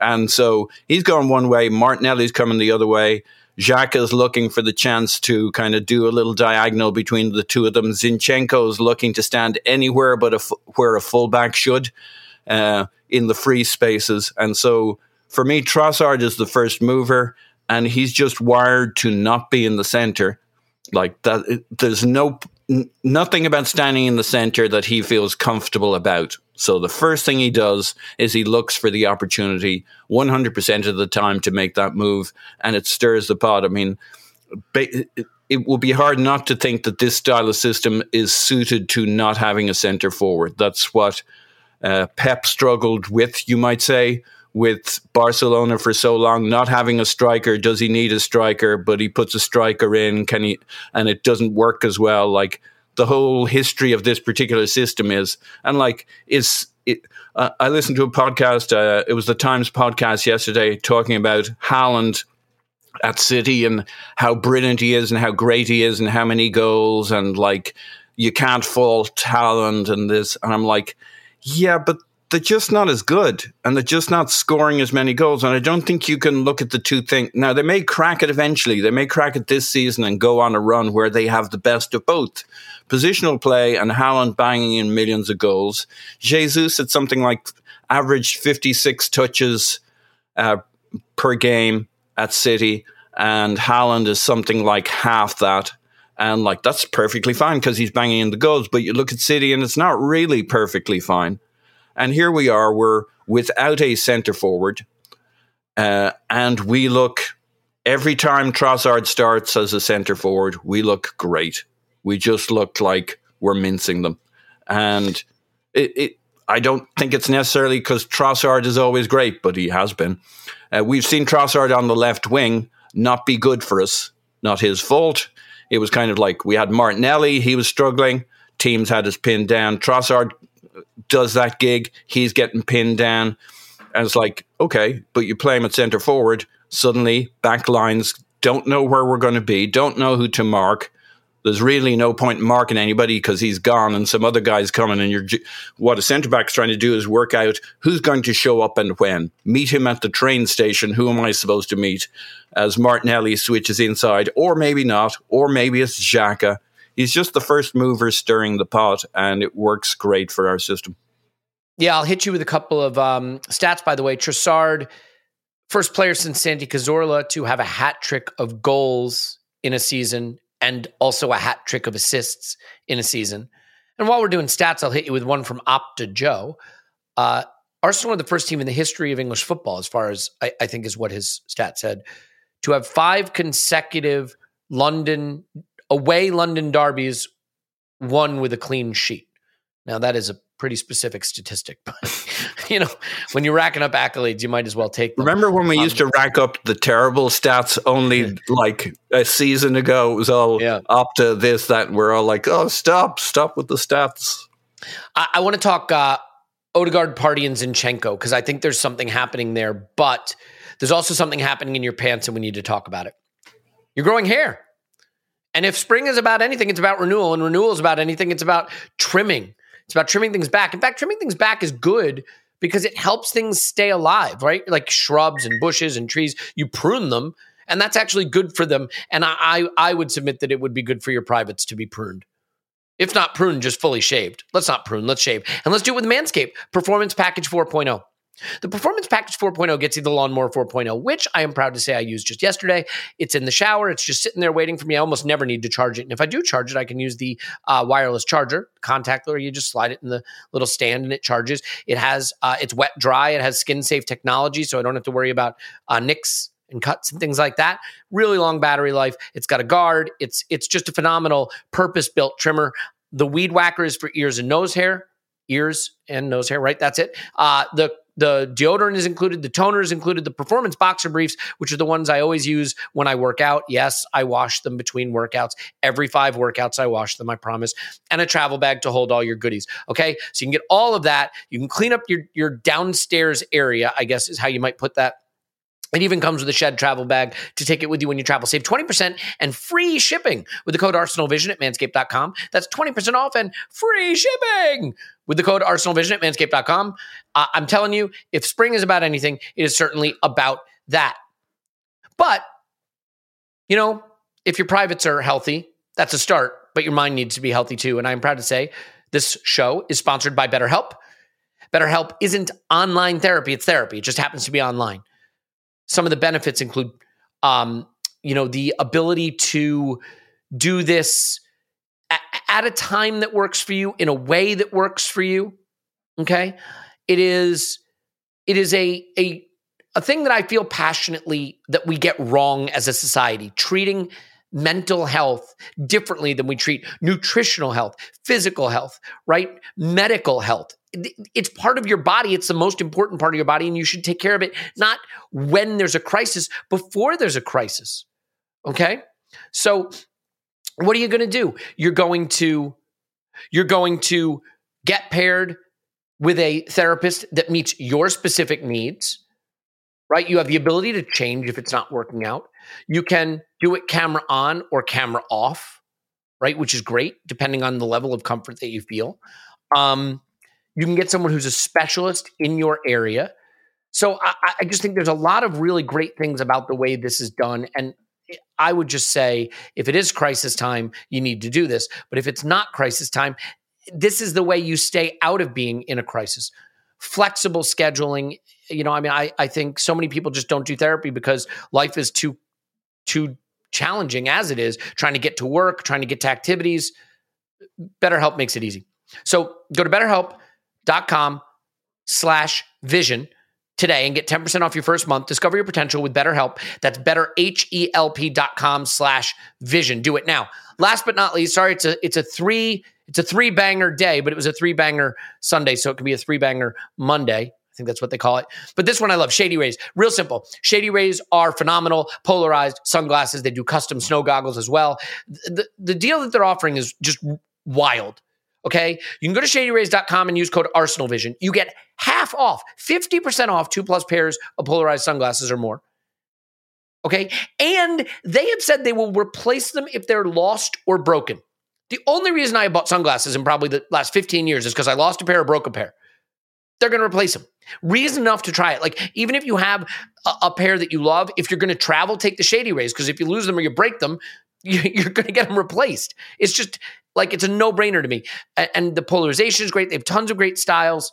And so he's going one way, Martinelli's coming the other way. is looking for the chance to kind of do a little diagonal between the two of them. Zinchenko's looking to stand anywhere but where a fullback should uh, in the free spaces. And so for me, Trossard is the first mover, and he's just wired to not be in the center like that, it, there's no n- nothing about standing in the center that he feels comfortable about. So the first thing he does is he looks for the opportunity 100% of the time to make that move, and it stirs the pot. I mean, ba- it, it will be hard not to think that this style of system is suited to not having a center forward. That's what uh, Pep struggled with, you might say, with Barcelona for so long, not having a striker. Does he need a striker? But he puts a striker in. Can he? And it doesn't work as well. Like the whole history of this particular system is, and like is it. Uh, I listened to a podcast. Uh, it was the Times podcast yesterday, talking about Haaland at City and how brilliant he is and how great he is and how many goals and like you can't fault Haaland and this. And I'm like, yeah, but they're just not as good and they're just not scoring as many goals. And I don't think you can look at the two things. Now, they may crack it eventually. They may crack it this season and go on a run where they have the best of both positional play and Haaland banging in millions of goals. Jesus at something like averaged 56 touches uh, per game at City, and Haaland is something like half that. And like that's perfectly fine because he's banging in the goals. But you look at City and it's not really perfectly fine. And here we are, we're without a centre forward. Uh, and we look, every time Trossard starts as a centre forward, we look great. We just look like we're mincing them. And it, it I don't think it's necessarily because Trossard is always great, but he has been. Uh, we've seen Trossard on the left wing not be good for us. Not his fault. It was kind of like we had Martinelli, he was struggling. Teams had us pinned down. Trossard does that gig. He's getting pinned down. And it's like, okay, but you play him at centre forward. Suddenly, back lines don't know where we're going to be, don't know who to mark. There's really no point in marking anybody because he's gone and some other guy's coming. And you're what a centre back's trying to do is work out who's going to show up and when. Meet him at the train station. Who am I supposed to meet? As Martinelli switches inside, or maybe not, or maybe it's Xhaka he's just the first mover stirring the pot, and it works great for our system. Yeah, I'll hit you with a couple of um, stats. By the way, Trossard, first player since Santi Cazorla to have a hat trick of goals in a season, and also a hat trick of assists in a season. And while we're doing stats, I'll hit you with one from Opta Joe. Uh, Arsenal are the first team in the history of English football, as far as I, I think is what his stat said, to have five consecutive London away London derbies won with a clean sheet. Now that is a pretty specific statistic, [laughs] but you know, when you're racking up accolades, you might as well take them. Remember when we um, used to rack up the terrible stats only yeah. like a season ago? It was all yeah. up to this, that, and we're all like, oh, stop, stop with the stats. I, I want to talk uh, Odegaard, Partey, and Zinchenko because I think there's something happening there, but there's also something happening in your pants, and we need to talk about it. You're growing hair. And if spring is about anything, it's about renewal, and renewal is about anything, it's about trimming. It's about trimming things back. In fact, trimming things back is good because it helps things stay alive, right? Like shrubs and bushes and trees, you prune them, and that's actually good for them. And I, I, I would submit that it would be good for your privates to be pruned. If not pruned, just fully shaved. Let's not prune, let's shave. And let's do it with Manscaped Performance Package 4.0. The Performance Package 4.0 gets you the Lawnmower 4.0, which I am proud to say I used just yesterday. It's in the shower. It's just sitting there waiting for me. I almost never need to charge it. And if I do charge it, I can use the uh, wireless charger, contact or you just slide it in the little stand and it charges. It has, uh, it's wet dry. It has skin safe technology, so I don't have to worry about uh, nicks and cuts and things like that. Really long battery life. It's got a guard. It's it's just a phenomenal purpose built trimmer. The weed whacker is for ears and nose hair, ears and nose hair, right? That's it. Uh, the the deodorant is included, the toner is included, the performance boxer briefs, which are the ones I always use when I work out. Yes, I wash them between workouts. Every five workouts, I wash them, I promise. And a travel bag to hold all your goodies. Okay. So you can get all of that. You can clean up your, your downstairs area, I guess is how you might put that. It even comes with a shed travel bag to take it with you when you travel. Save 20% and free shipping with the code ArsenalVision at manscaped.com. That's 20% off and free shipping with the code ArsenalVision at manscaped.com. Uh, I'm telling you, if spring is about anything, it is certainly about that. But, you know, if your privates are healthy, that's a start, but your mind needs to be healthy too. And I'm proud to say this show is sponsored by BetterHelp. BetterHelp isn't online therapy, it's therapy. It just happens to be online. Some of the benefits include, um, you know, the ability to do this at, a time that works for you in a way that works for you. Okay, it is it is a a a thing that I feel passionately that we get wrong as a society, treating mental health differently than we treat nutritional health, physical health, right? Medical health. It's part of your body. It's the most important part of your body, and you should take care of it not when there's a crisis, before there's a crisis. Okay? So, what are you going to do? You're going to you're going to get paired with a therapist that meets your specific needs right? You have the ability to change if it's not working out. You can do it camera on or camera off, right? Which is great depending on the level of comfort that you feel. Um, you can get someone who's a specialist in your area. So I, I just think there's a lot of really great things about the way this is done. And I would just say if it is crisis time, you need to do this. But if it's not crisis time, this is the way you stay out of being in a crisis. Flexible scheduling you know, I mean, I, I think so many people just don't do therapy because life is too too challenging as it is, trying to get to work, trying to get to activities. BetterHelp makes it easy. So go to betterhelp.com slash vision today and get 10% off your first month. Discover your potential with BetterHelp. That's betterhelp.com slash vision. Do it now. Last but not least, sorry, it's a it's a three it's a three banger day, but it was a three banger Sunday, so it could be a three banger Monday I think that's what they call it. But this one I love Shady Rays. Real simple. Shady Rays are phenomenal, polarized sunglasses. They do custom snow goggles as well. The, the deal that they're offering is just wild. Okay. You can go to shadyrays.com and use code ArsenalVision. You get half off, 50% off two plus pairs of polarized sunglasses or more. Okay. And they have said they will replace them if they're lost or broken. The only reason I bought sunglasses in probably the last 15 years is because I lost a pair or broke a pair they're going to replace them. Reason enough to try it. Like even if you have a, a pair that you love, if you're going to travel, take the Shady Rays because if you lose them or you break them, you, are going to get them replaced. It's just like it's a no brainer to me. And, and the polarization is great. They have tons of great styles.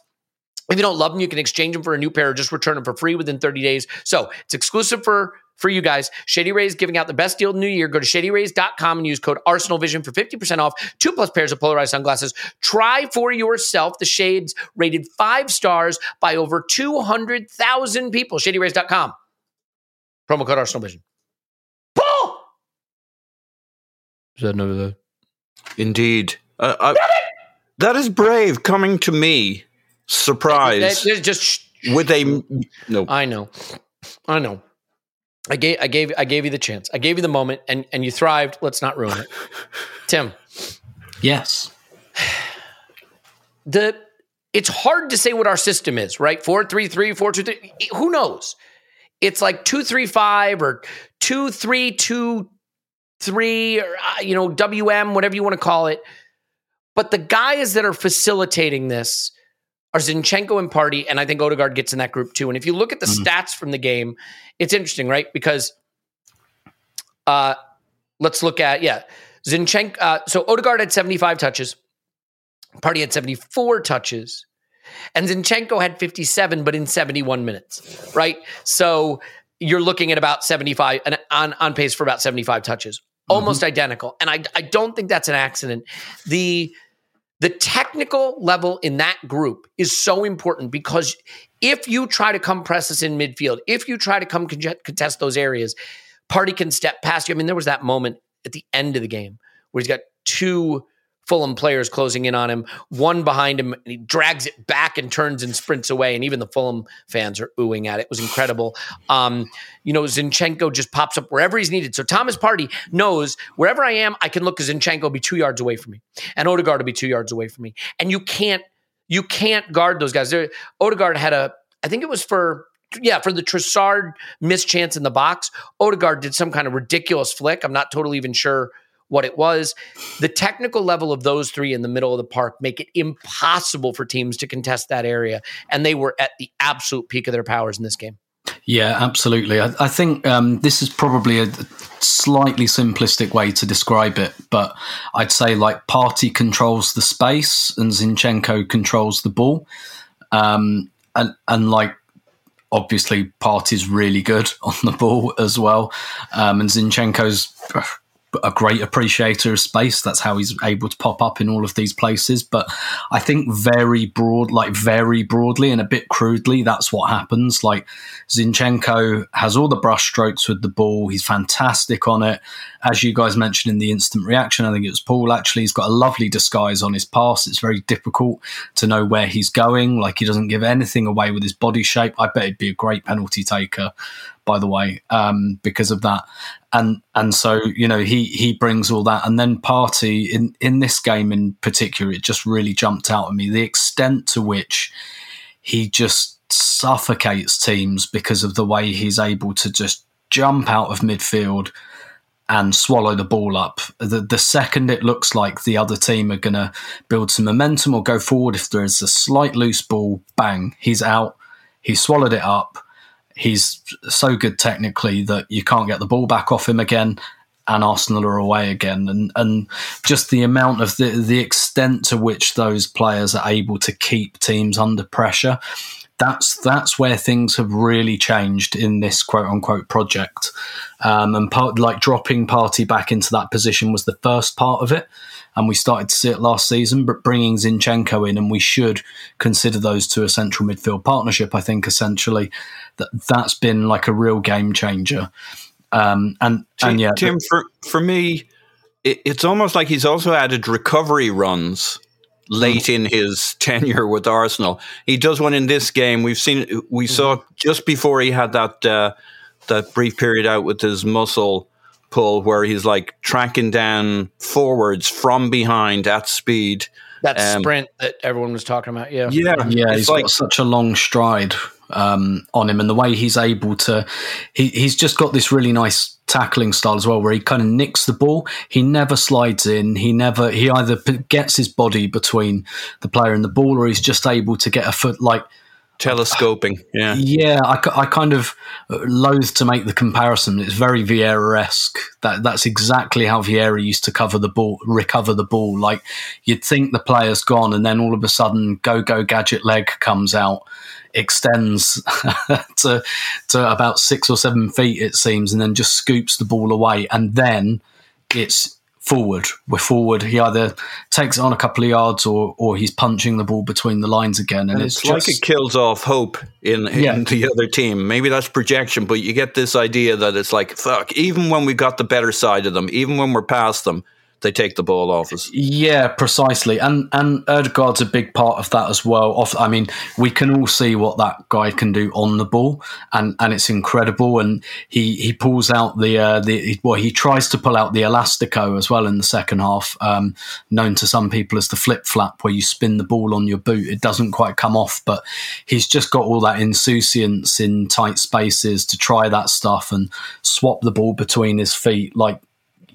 If you don't love them, you can exchange them for a new pair or just return them for free within 30 days. So it's exclusive for for you guys. Shady Rays giving out the best deal of the new year. Go to shadyrays.com and use code ArsenalVision for 50% off two plus pairs of polarized sunglasses. Try for yourself the shades rated five stars by over 200,000 people. Shadyrays.com. Promo code ArsenalVision. Paul! Is that another? there? Indeed. Uh, I, that is brave coming to me. Surprise. just with a no. I know. I know. I gave I gave I gave you the chance. I gave you the moment and and you thrived. Let's not ruin it. [laughs] Tim. Yes. [sighs] The it's hard to say what our system is, right? Four three three, four two three. Who knows? It's like two three five or two three two three or uh, you know WM, whatever you want to call it. But the guys that are facilitating this are Zinchenko and Partey, and I think Odegaard gets in that group too. And if you look at the mm-hmm. stats from the game, it's interesting, right? Because uh, let's look at yeah, Zinchenko. Uh, so Odegaard had seventy five touches, Partey had seventy four touches, and Zinchenko had fifty seven, but in seventy one minutes, right? So you're looking at about seventy five and on on pace for about seventy five touches, almost mm-hmm. identical. And I I don't think that's an accident. The the technical level in that group is so important because if you try to come press us in midfield, if you try to come contest those areas, Partey can step past you. I mean, there was that moment at the end of the game where he's got two Fulham players closing in on him, one behind him, and he drags it back and turns and sprints away. And even the Fulham fans are oohing at it. It was incredible. Um, you know, Zinchenko just pops up wherever he's needed. So Thomas Partey knows wherever I am, I can look at Zinchenko will be two yards away from me, and Odegaard will be two yards away from me. And you can't you can't guard those guys. There, Odegaard had a, I think it was for yeah, for the Trossard mischance in the box, Odegaard did some kind of ridiculous flick. I'm not totally even sure what it was. The technical level of those three in the middle of the park make it impossible for teams to contest that area. And they were at the absolute peak of their powers in this game. Yeah, absolutely. I, I think um, this is probably a slightly simplistic way to describe it, but I'd say like Partey controls the space and Zinchenko controls the ball. Um, and, and like obviously Partey's really good [laughs] on the ball as well. Um, and Zinchenko's a great appreciator of space. That's how he's able to pop up in all of these places. But I think very broad, like very broadly and a bit crudely, that's what happens. Like Zinchenko has all the brushstrokes with the ball. He's fantastic on it. As you guys mentioned in the instant reaction, I think it was Paul actually, he's got a lovely disguise on his pass. It's very difficult to know where he's going. Like he doesn't give anything away with his body shape. I bet he'd be a great penalty taker by the way, um, because of that. And and so you know he he brings all that, and then Partey in in this game in particular, it just really jumped out at me the extent to which he just suffocates teams because of the way he's able to just jump out of midfield and swallow the ball up. The, the second it looks like the other team are going to build some momentum or go forward, if there is a slight loose ball, bang, he's out. He swallowed it up he's so good technically that you can't get the ball back off him again and Arsenal are away again. And and just the amount of the the extent to which those players are able to keep teams under pressure that's that's where things have really changed in this quote unquote project um, and part, like dropping Partey back into that position was the first part of it and we started to see it last season. But bringing Zinchenko in, and we should consider those two a central midfield partnership. I think essentially that that's been like a real game changer. Um, and Tim, and yeah, Tim, for for me, it, it's almost like he's also added recovery runs late in his [laughs] tenure with Arsenal. He does one in this game. We've seen we saw just before he had that uh, that brief period out with his muscle pull where he's like tracking down forwards from behind at speed. That um, sprint that everyone was talking about, yeah, yeah, yeah. He's like, got such a long stride um, on him, and the way he's able to, he, he's just got this really nice tackling style as well, where he kind of nicks the ball. He never slides in. He never. He either gets his body between the player and the ball, or he's just able to get a foot like telescoping. Yeah, yeah. I, I kind of uh, loathe to make the comparison. It's very Vieira esque. That that's exactly how Vieira used to cover the ball, recover the ball. Like you'd think the player's gone, and then all of a sudden, go go gadget leg comes out, extends [laughs] to to about six or seven feet, it seems, and then just scoops the ball away, and then it's forward. We're forward. He either takes it on a couple of yards or or he's punching the ball between the lines again. And, and it's, it's just, like it kills off hope in, in yeah. the other team. Maybe that's projection, but you get this idea that it's like, fuck, even when we got the better side of them, even when we're past them, they take the ball off us. Yeah, precisely. And and Odegaard's a big part of that as well. Off, I mean, we can all see what that guy can do on the ball, and, and it's incredible. And he, he pulls out the uh, the well, he tries to pull out the elastico as well in the second half, um, known to some people as the flip flap, where you spin the ball on your boot. It doesn't quite come off, but he's just got all that insouciance in tight spaces to try that stuff and swap the ball between his feet like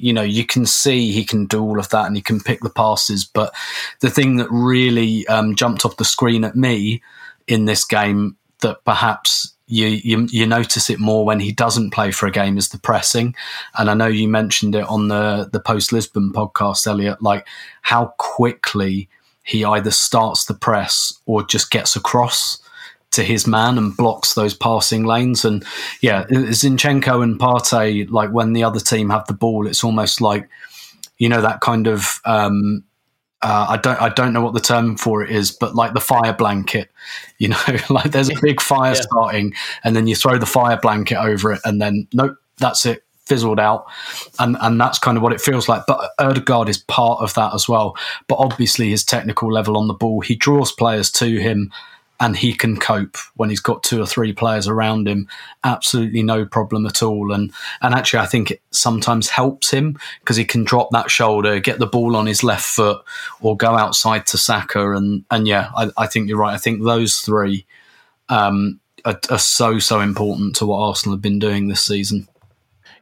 you know, you can see he can do all of that and he can pick the passes. But the thing that really um, jumped off the screen at me in this game that perhaps you, you, you notice it more when he doesn't play for a game is the pressing. And I know you mentioned it on the the post Lisbon podcast, Elliot, like how quickly he either starts the press or just gets across to his man and blocks those passing lanes. And yeah, Zinchenko and Partey, like when the other team have the ball, it's almost like you know that kind of. Um, uh, I don't I don't know what the term for it is, but like the fire blanket, you know, [laughs] like there's a big fire yeah. starting, and then you throw the fire blanket over it, and then nope, that's it fizzled out, and and that's kind of what it feels like. But Odegaard is part of that as well. But obviously, his technical level on the ball, he draws players to him, and he can cope when he's got two or three players around him. Absolutely no problem at all. And and actually, I think it sometimes helps him because he can drop that shoulder, get the ball on his left foot, or go outside to Saka. And and yeah, I, I think you're right. I think those three. Um, are, are so so important to what Arsenal have been doing this season.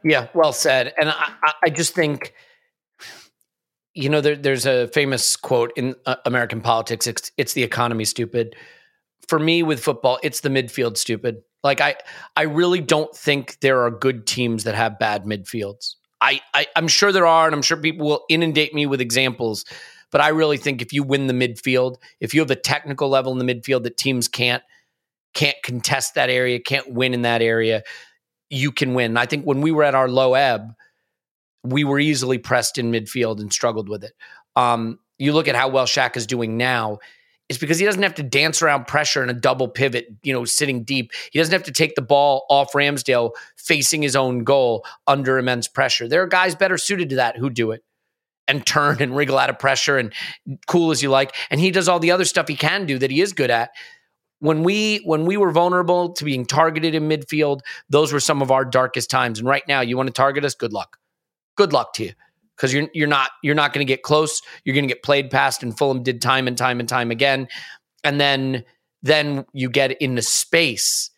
Yeah, well said. And I, I just think, you know, there, there's a famous quote in uh, American politics: it's, "It's the economy, stupid." For me, with football, it's the midfield, stupid. Like I, I really don't think there are good teams that have bad midfields. I, I, I'm sure there are, and I'm sure people will inundate me with examples. But I really think if you win the midfield, if you have a technical level in the midfield that teams can't, can't contest that area, can't win in that area, you can win. I think when we were at our low ebb, we were easily pressed in midfield and struggled with it. Um, you look at how well Shaq is doing now. It's because he doesn't have to dance around pressure in a double pivot, you know, sitting deep. He doesn't have to take the ball off Ramsdale facing his own goal under immense pressure. There are guys better suited to that who do it and turn and wriggle out of pressure and cool as you like. And he does all the other stuff he can do that he is good at when we when we were vulnerable to being targeted in midfield, those were some of our darkest times. And right now, you want to target us? Good luck. Good luck to you. Because you're you're not you're not going to get close. You're going to get played past, and Fulham did time and time and time again. And then then you get into space,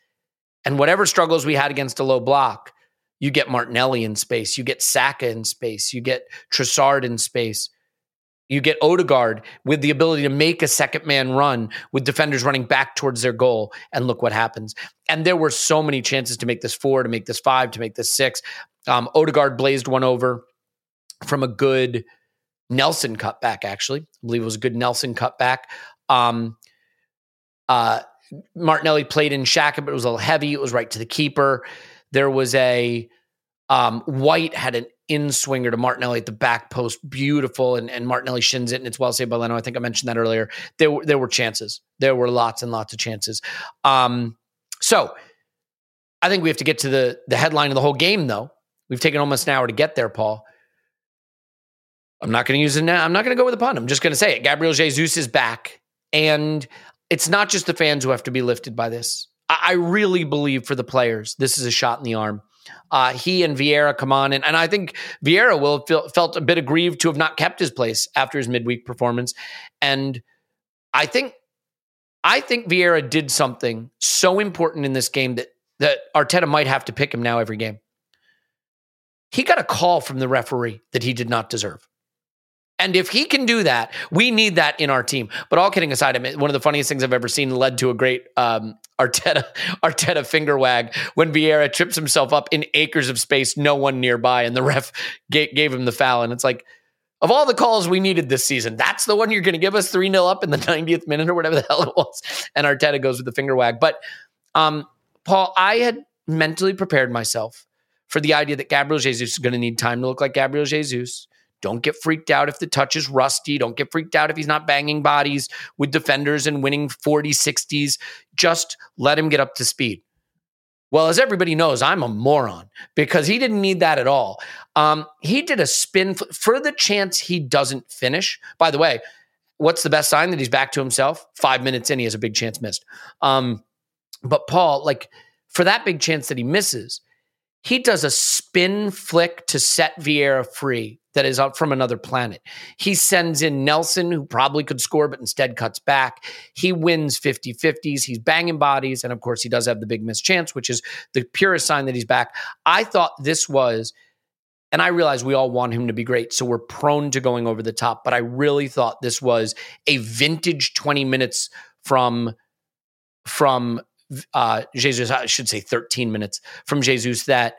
and whatever struggles we had against a low block, you get Martinelli in space, you get Saka in space, you get Trossard in space. You get Odegaard with the ability to make a second man run with defenders running back towards their goal. And look what happens. And there were so many chances to make this four, to make this five, to make this six. Um, Odegaard blazed one over from a good Nelson cutback, actually. I believe it was a good Nelson cutback. Um, uh, Martinelli played in Xhaka, but it was a little heavy. It was right to the keeper. There was a um, White had an in swinger to Martinelli at the back post, beautiful, and, and Martinelli shins it, and it's well saved by Leno. I think I mentioned that earlier. There, were there were chances. There were lots and lots of chances. Um, so I think we have to get to the the headline of the whole game, though. We've taken almost an hour to get there, Paul. I'm not going to use it now. I'm not going to go with a pun. I'm just going to say it. Gabriel Jesus is back, and it's not just the fans who have to be lifted by this. I, I really believe for the players, this is a shot in the arm uh, he and Vieira come on, and, and I think Vieira will feel, felt a bit aggrieved to have not kept his place after his midweek performance, and I think I think Vieira did something so important in this game that that Arteta might have to pick him now every game. He got a call from the referee that he did not deserve. And if he can do that, we need that in our team. But all kidding aside, I mean, one of the funniest things I've ever seen led to a great um, Arteta [laughs] Arteta finger wag when Vieira trips himself up in acres of space, no one nearby, and the ref [laughs] gave, gave him the foul. And it's like, of all the calls we needed this season, that's the one you're going to give us 3 0 up in the [laughs] 90th minute or whatever the hell it was. And Arteta goes with the finger wag. But um, Paul, I had mentally prepared myself for the idea that Gabriel Jesus is going to need time to look like Gabriel Jesus don't get freaked out if the touch is rusty. Don't get freaked out if he's not banging bodies with defenders and winning 40 60s. Just let him get up to speed. Well, as everybody knows, I'm a moron because he didn't need that at all. Um, he did a spin for the chance he doesn't finish. By the way, what's the best sign that he's back to himself? Five minutes in, he has a big chance missed. Um, but Paul, like for that big chance that he misses, he does a spin flick to set Vieira free that is up from another planet. He sends in Nelson, who probably could score, but instead cuts back. He wins 50 50s. He's banging bodies. And of course, he does have the big miss chance, which is the purest sign that he's back. I thought this was, and I realize we all want him to be great. So we're prone to going over the top. But I really thought this was a vintage 20 minutes from, from, uh, Jesus, I should say 13 minutes from Jesus that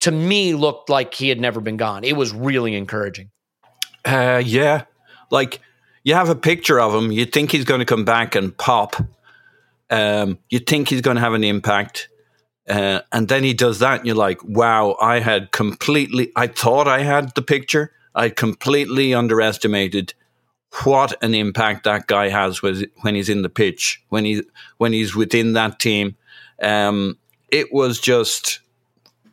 to me looked like he had never been gone. It was really encouraging. Uh, yeah, like you have a picture of him. You think he's going to come back and pop. Um, you think he's going to have an impact. Uh, and then he does that, and you're like, wow, I had completely, I thought I had the picture. I completely underestimated what an impact that guy has when he's in the pitch, when he when he's within that team. Um, it was just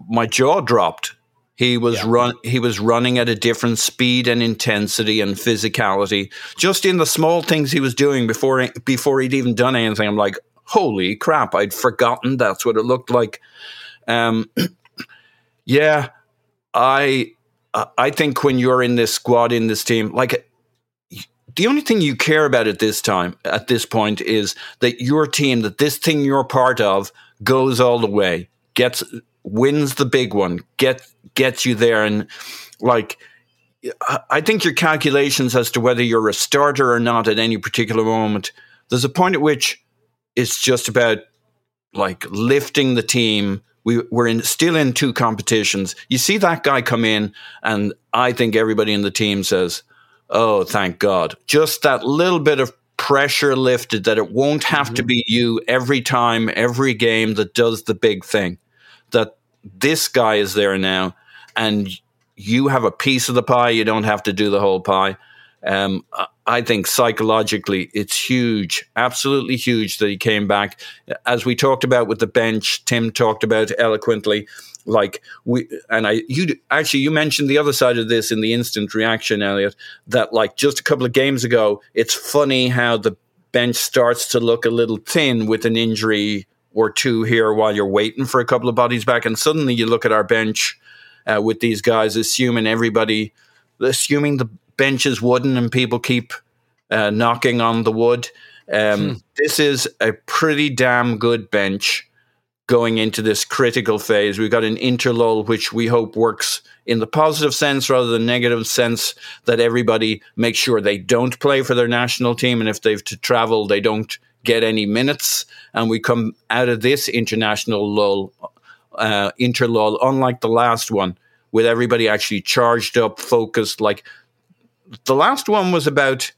my jaw dropped. He was yeah. run. He was running at a different speed and intensity and physicality. Just in the small things he was doing before before he'd even done anything, I'm like, holy crap! I'd forgotten that's what it looked like. Um, [clears throat] yeah, I I think when you're in this squad in this team, like the only thing you care about at this time, at this point, is that your team, that this thing you're part of, goes all the way, gets wins the big one, get gets you there, and like. I think your calculations as to whether you're a starter or not at any particular moment, there's a point at which it's just about like lifting the team. We, we're in, still in two competitions. You see that guy come in, and I think everybody in the team says, Oh, thank God. Just that little bit of pressure lifted that it won't have mm-hmm. to be you every time, every game that does the big thing. This guy is there now and you have a piece of the pie. You don't have to do the whole pie. Um, I think psychologically it's huge, absolutely huge that he came back. As we talked about with the bench, Tim talked about eloquently like we and I you actually you mentioned the other side of this in the instant reaction, Elliot, that like just a couple of games ago, it's funny how the bench starts to look a little thin with an injury or two here while you're waiting for a couple of bodies back, and suddenly you look at our bench uh, with these guys, assuming everybody, assuming the bench is wooden and people keep uh, knocking on the wood. Um, hmm. This is a pretty damn good bench going into this critical phase. We've got an interlull, which we hope works in the positive sense rather than negative sense that everybody makes sure they don't play for their national team. And if they've to travel, they don't get any minutes. And we come out of this international lull, uh, interlull, unlike the last one, with everybody actually charged up, focused. Like the last one was about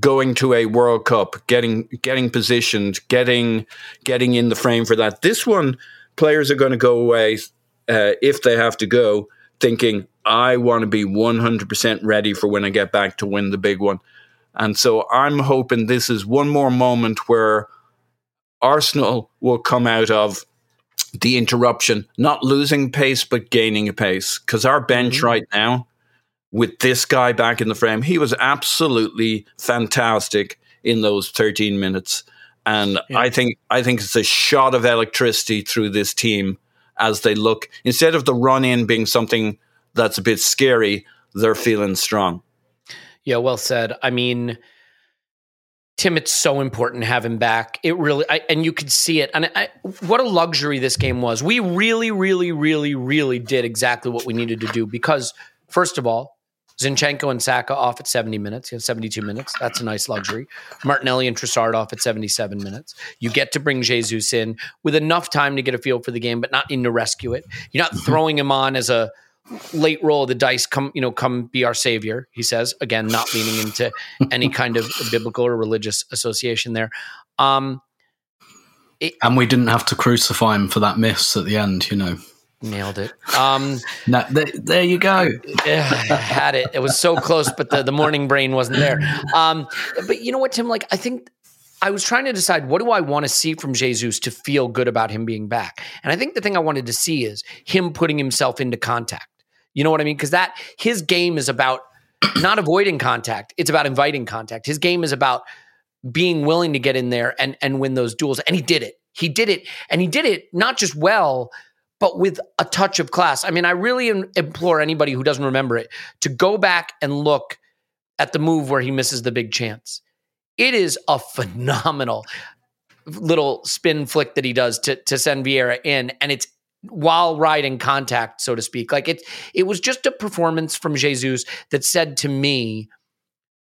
going to a World Cup, getting getting positioned, getting getting in the frame for that. This one, players are going to go away uh, if they have to go, thinking I want to be one hundred percent ready for when I get back to win the big one. And so I'm hoping this is one more moment where Arsenal will come out of the interruption, not losing pace but gaining a pace. Because our bench mm-hmm. right now with this guy back in the frame. He was absolutely fantastic in those 13 minutes. And yeah. I think I think it's a shot of electricity through this team as they look instead of the run in being something that's a bit scary, they're feeling strong. Yeah, well said. I mean, Tim, it's so important to have him back. It really, I, and you could see it. And I, what a luxury this game was. We really, really, really, really did exactly what we needed to do because, first of all, Zinchenko and Saka off at 70 minutes, you know, 72 minutes. That's a nice luxury. Martinelli and Trossard off at 77 minutes. You get to bring Jesus in with enough time to get a feel for the game, but not in to rescue it. You're not mm-hmm. throwing him on as a late roll of the dice. Come, you know, come be our savior. He says again, not leaning into [laughs] any kind of biblical or religious association there. Um, it, and we didn't have to crucify him for that miss at the end, you know. Nailed it. Um, [laughs] no, th- there you go. had it. It was so close, but the, the morning brain wasn't there. Um, but you know what, Tim? Like, I think I was trying to decide what do I want to see from Jesus to feel good about him being back. And I think the thing I wanted to see is him putting himself into contact. You know what I mean? Because that his game is about [clears throat] not avoiding contact; it's about inviting contact. His game is about being willing to get in there and and win those duels. And he did it. He did it, and he did it not just well but with a touch of class. I mean, I really implore anybody who doesn't remember it to go back and look at the move where he misses the big chance. It is a phenomenal little spin flick that he does to to send Vieira in, and it's while riding contact, so to speak. Like it, it was just a performance from Jesus that said to me,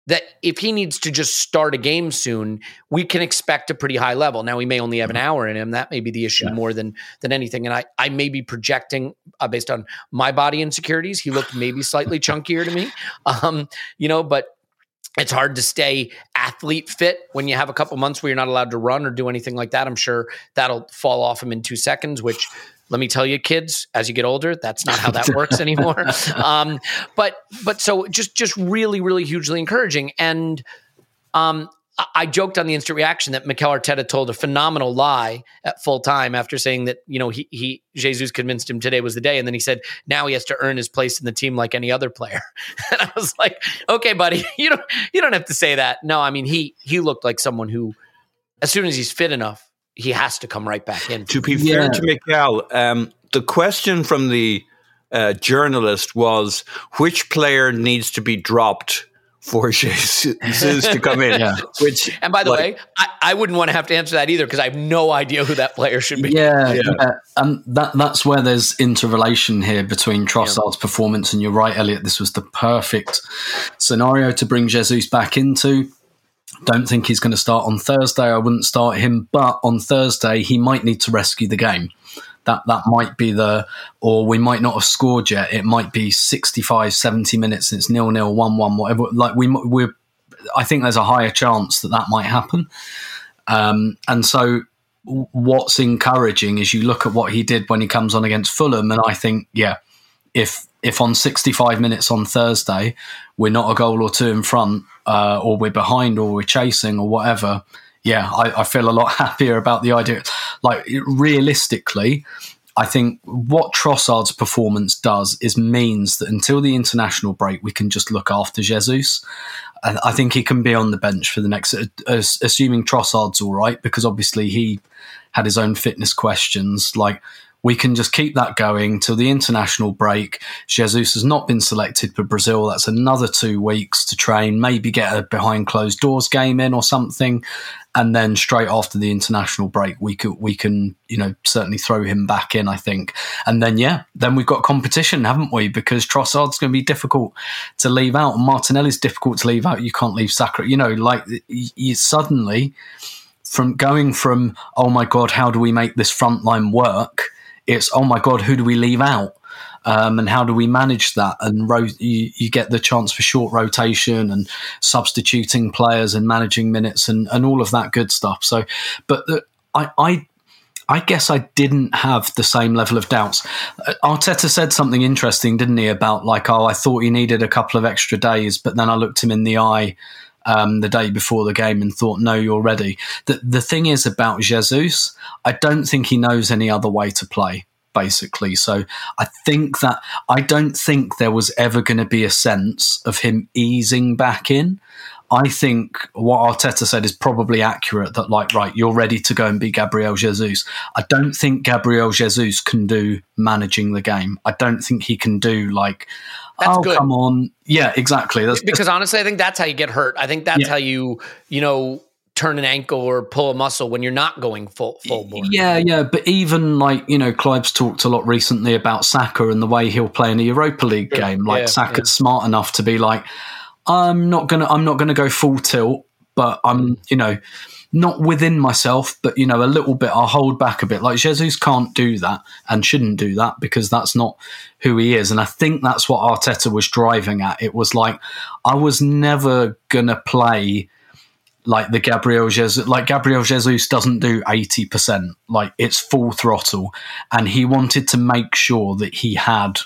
that if he needs to just start a game soon, we can expect a pretty high level. Now he may only have an mm-hmm. hour in him. That may be the issue yeah. more than than anything. And I I may be projecting uh, based on my body insecurities. He looked maybe slightly [laughs] chunkier to me, um, you know. But it's hard to stay athlete fit when you have a couple months where you're not allowed to run or do anything like that. I'm sure that'll fall off him in two seconds, which let me tell you, kids, as you get older, that's not how that works [laughs] anymore. Um, but but so just just really really hugely encouraging, and um, I joked on the instant reaction that Mikel Arteta told a phenomenal lie at full time after saying that you know he he Jesus convinced him today was the day, and then he said now he has to earn his place in the team like any other player. [laughs] and I was like, okay, buddy, [laughs] you don't you don't have to say that. No, I mean he he looked like someone who, as soon as he's fit enough, he has to come right back in. To be fair Yeah. to Mikel, um, the question from the uh, journalist was which player needs to be dropped for [laughs] Jesus to come in? [laughs] Yeah. Which, And by the like, way, I, I wouldn't want to have to answer that either because I have no idea who that player should be. Yeah, Yeah. yeah. and that that's where there's interrelation here between Trossard's performance and you're right, Elliot. This was the perfect scenario to bring Jesus back into. Don't think he's going to start on Thursday. I wouldn't start him, but on Thursday he might need to rescue the game. That that might be the, or we might not have scored yet. It might be 65, 70 minutes and it's nil nil, one one, whatever. Like we we're, I think there's a higher chance that that might happen. Um, and so what's encouraging is you look at what he did when he comes on against Fulham, and I think, yeah, if if on 65 minutes on Thursday we're not a goal or two in front, uh, or we're behind, or we're chasing, or whatever, yeah, I, I feel a lot [laughs] happier about the idea. Like realistically, I think what Trossard's performance does is means that until the international break, we can just look after Jesus. I I think he can be on the bench for the next, uh, assuming Trossard's all right, because obviously he had his own fitness questions. Like we can just keep that going till the international break. Jesus has not been selected for Brazil. That's another two weeks to train, maybe get a behind closed doors game in or something, and then straight after the international break, we could we can you know certainly throw him back in. I think, and then yeah, then we've got competition, haven't we? Because Trossard's going to be difficult to leave out, and Martinelli's difficult to leave out. You can't leave Saka. You know, like you suddenly from going from oh my god, how do we make this front line work? It's oh my god, who do we leave out? Um, and how do we manage that? And ro- you, you get the chance for short rotation and substituting players and managing minutes and, and all of that good stuff. So, but the, I, I I guess I didn't have the same level of doubts. Uh, Arteta said something interesting, didn't he, about like, oh, I thought he needed a couple of extra days, but then I looked him in the eye um, the day before the game and thought, no, you're ready. The, the thing is about Jesus, I don't think he knows any other way to play, basically. So I think that I don't think there was ever going to be a sense of him easing back in. I think what Arteta said is probably accurate that, like, right, you're ready to go and be Gabriel Jesus. I don't think Gabriel Jesus can do managing the game. I don't think he can do, like, That's oh, good. come on. Yeah, exactly. That's, because honestly, I think that's how you get hurt. I think that's Yeah. how you, you know, turn an ankle or pull a muscle when you're not going full full bore. Yeah, yeah, but even like you know, Clive's talked a lot recently about Saka and the way he'll play in a Europa League game. Like Yeah, Saka's smart enough to be like, I'm not gonna, I'm not gonna go full tilt, but I'm, mm. you know, not within myself, but you know, a little bit. I'll hold back a bit. Like Jesus can't do that and shouldn't do that because that's not who he is. And I think that's what Arteta was driving at. It was like I was never gonna play like the Gabriel Jesus, like Gabriel Jesus doesn't do 80%, like it's full throttle. And he wanted to make sure that he had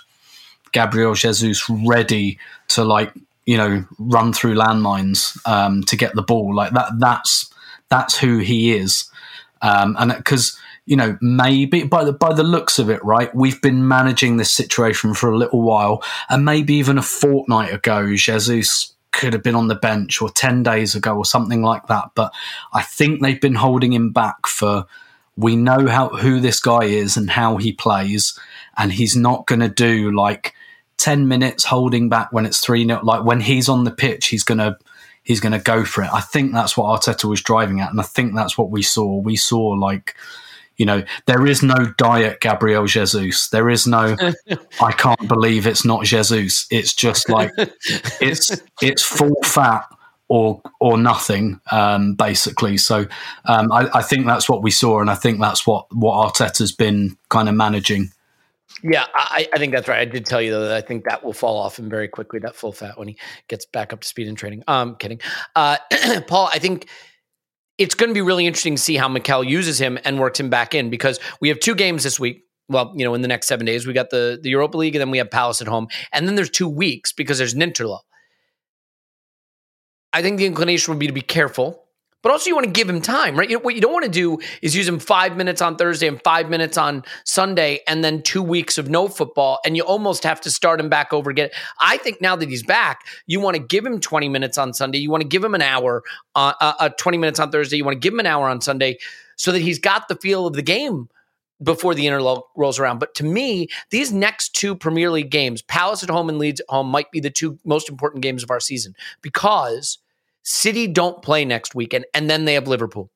Gabriel Jesus ready to like, you know, run through landmines um, to get the ball. Like that, that's, that's who he is. Um, and because, you know, maybe by the, by the looks of it, right, we've been managing this situation for a little while and maybe even a fortnight ago, Jesus could have been on the bench or 10 days ago or something like that. But I think they've been holding him back for we know how who this guy is and how he plays, and he's not going to do like 10 minutes holding back when it's 3 0. Like when he's on the pitch, he's going to. He's going to go for it. I think that's what Arteta was driving at, and I think that's what we saw. We saw like, you know, there is no diet Gabriel Jesus. There is no. [laughs] I can't believe it's not Jesus. It's just like [laughs] it's it's full fat or or nothing, um, basically. So um, I, I think that's what we saw, and I think that's what what Arteta's been kind of managing. Yeah, I, I think that's right. I did tell you though that I think that will fall off him very quickly. That full fat when he gets back up to speed in training. I'm um, kidding, uh, [clears throat] Paul. I think it's going to be really interesting to see how Mikel uses him and works him back in because we have two games this week. Well, you know, in the next seven days, we got the the Europa League, and then we have Palace at home, and then there's two weeks because there's an interlull. I think the inclination would be to be careful but also you want to give him time, right? You what you don't want to do is use him five minutes on Thursday and five minutes on Sunday, and then two weeks of no football, and you almost have to start him back over again. I think now that he's back, you want to give him 20 minutes on Sunday. You want to give him an hour, uh, uh, uh, 20 minutes on Thursday. You want to give him an hour on Sunday so that he's got the feel of the game before the interlude rolls around. But to me, these next two Premier League games, Palace at home and Leeds at home, might be the two most important games of our season because City don't play next weekend, and then they have Liverpool.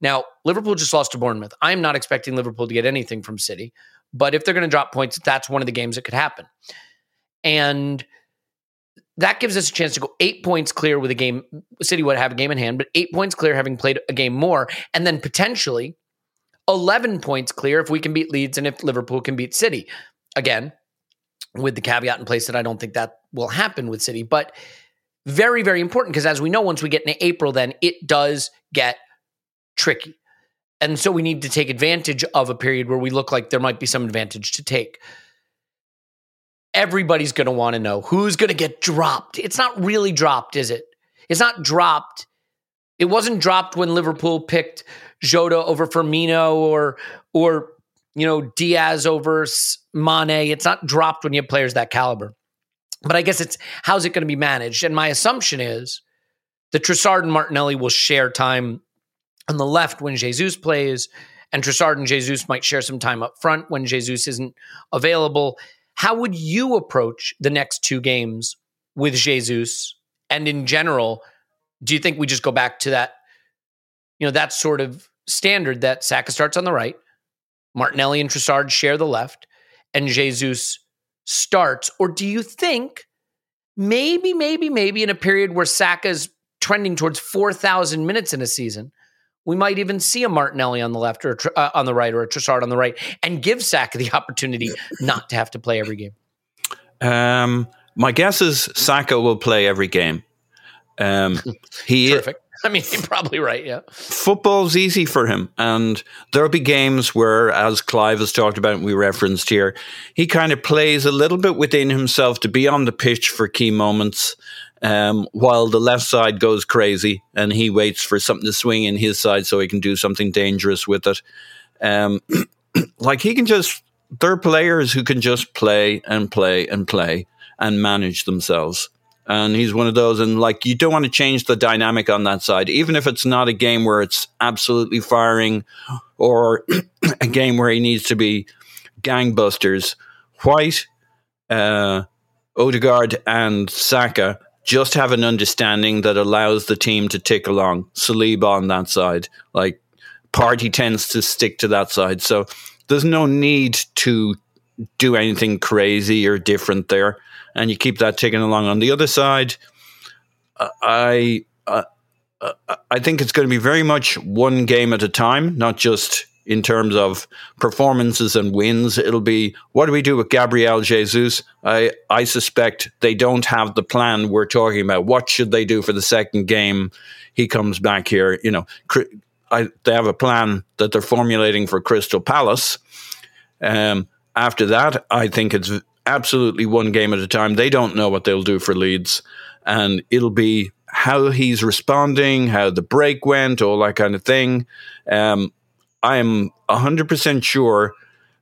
Now, Liverpool just lost to Bournemouth. I am not expecting Liverpool to get anything from City, but if they're going to drop points, that's one of the games that could happen. And that gives us a chance to go eight points clear with a game. City would have a game in hand, but eight points clear having played a game more, and then potentially 11 points clear if we can beat Leeds and if Liverpool can beat City. Again, with the caveat in place that I don't think that will happen with City, but very, very important because as we know, once we get into April, then it does get tricky. And so we need to take advantage of a period where we look like there might be some advantage to take. Everybody's going to want to know who's going to get dropped. It's not really dropped, is it? It's not dropped. It wasn't dropped when Liverpool picked Jota over Firmino or or you know Diaz over Mane. It's not dropped when you have players that caliber. But I guess it's how's it going to be managed? And my assumption is that Trossard and Martinelli will share time on the left when Jesus plays, and Trossard and Jesus might share some time up front when Jesus isn't available. How would you approach the next two games with Jesus? And in general, do you think we just go back to that, you know, that sort of standard that Saka starts on the right, Martinelli and Trossard share the left, and Jesus starts? Or do you think maybe, maybe, maybe in a period where Saka's trending towards 4,000 minutes in a season, we might even see a Martinelli on the left or uh, on the right or a Trossard on the right and give Saka the [laughs] opportunity not to have to play every game? Um, my guess is Saka will play every game. Um, [laughs] he Terrific. [laughs] I mean, you're probably right. Yeah. Football's easy for him. And there'll be games where, as Clive has talked about and we referenced here, he kind of plays a little bit within himself to be on the pitch for key moments. Um, while the left side goes crazy and he waits for something to swing in his side so he can do something dangerous with it. Um, [clears throat] like he can just, there are players who can just play and play and play and manage themselves and he's one of those and like you don't want to change the dynamic on that side. Even if it's not a game where it's absolutely firing or [clears throat] a game where he needs to be gangbusters white uh odegaard and saka just have an understanding that allows the team to tick along. Saliba on that side. Like Partey tends to stick to that side. So there's no need to do anything crazy or different there and you keep that ticking along. On the other side, I uh, I think it's going to be very much one game at a time, not just in terms of performances and wins. It'll be what do we do with Gabriel Jesus? I I suspect they don't have the plan we're talking about. What should they do for the second game? He comes back here. You know, I, they have a plan that they're formulating for Crystal Palace. Um, after that, I think it's absolutely one game at a time. They don't know what they'll do for Leeds, and it'll be how he's responding, how the break went, all that kind of thing. Um, I am hundred percent sure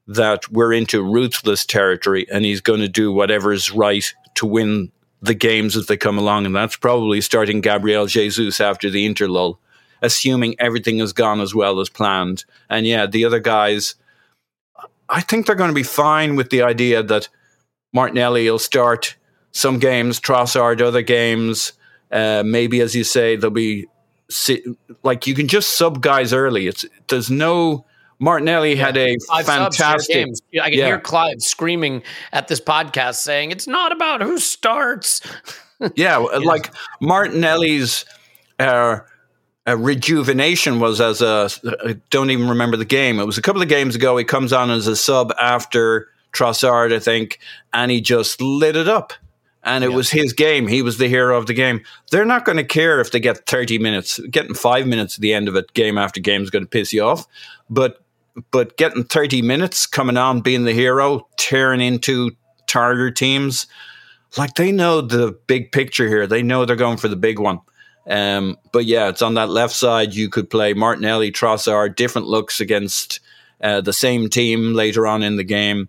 that we're into ruthless territory, and he's going to do whatever's right to win the games as they come along, and that's probably starting Gabriel Jesus after the interlull, assuming everything has gone as well as planned. And yeah, the other guys. I think they're going to be fine with the idea that Martinelli will start some games, Trossard other games. Uh, maybe, as you say, there'll be like you can just sub guys early. It's there's no Martinelli yeah. had a fantastic. Games. I can yeah. hear Clive screaming at this podcast saying it's not about who starts. [laughs] yeah, like Martinelli's uh, uh, rejuvenation was as a I don't even remember the game. It was a couple of games ago. He comes on as a sub after Trossard, I think, and he just lit it up. And it yeah. was his game. He was the hero of the game. They're not going to care if they get 30 minutes. Getting five minutes at the end of it, game after game, is going to piss you off. But but getting 30 minutes coming on, being the hero, tearing into target teams, like they know the big picture here. They know they're going for the big one. Um, but yeah, it's on that left side. You could play Martinelli, Trossard, different looks against uh, the same team later on in the game.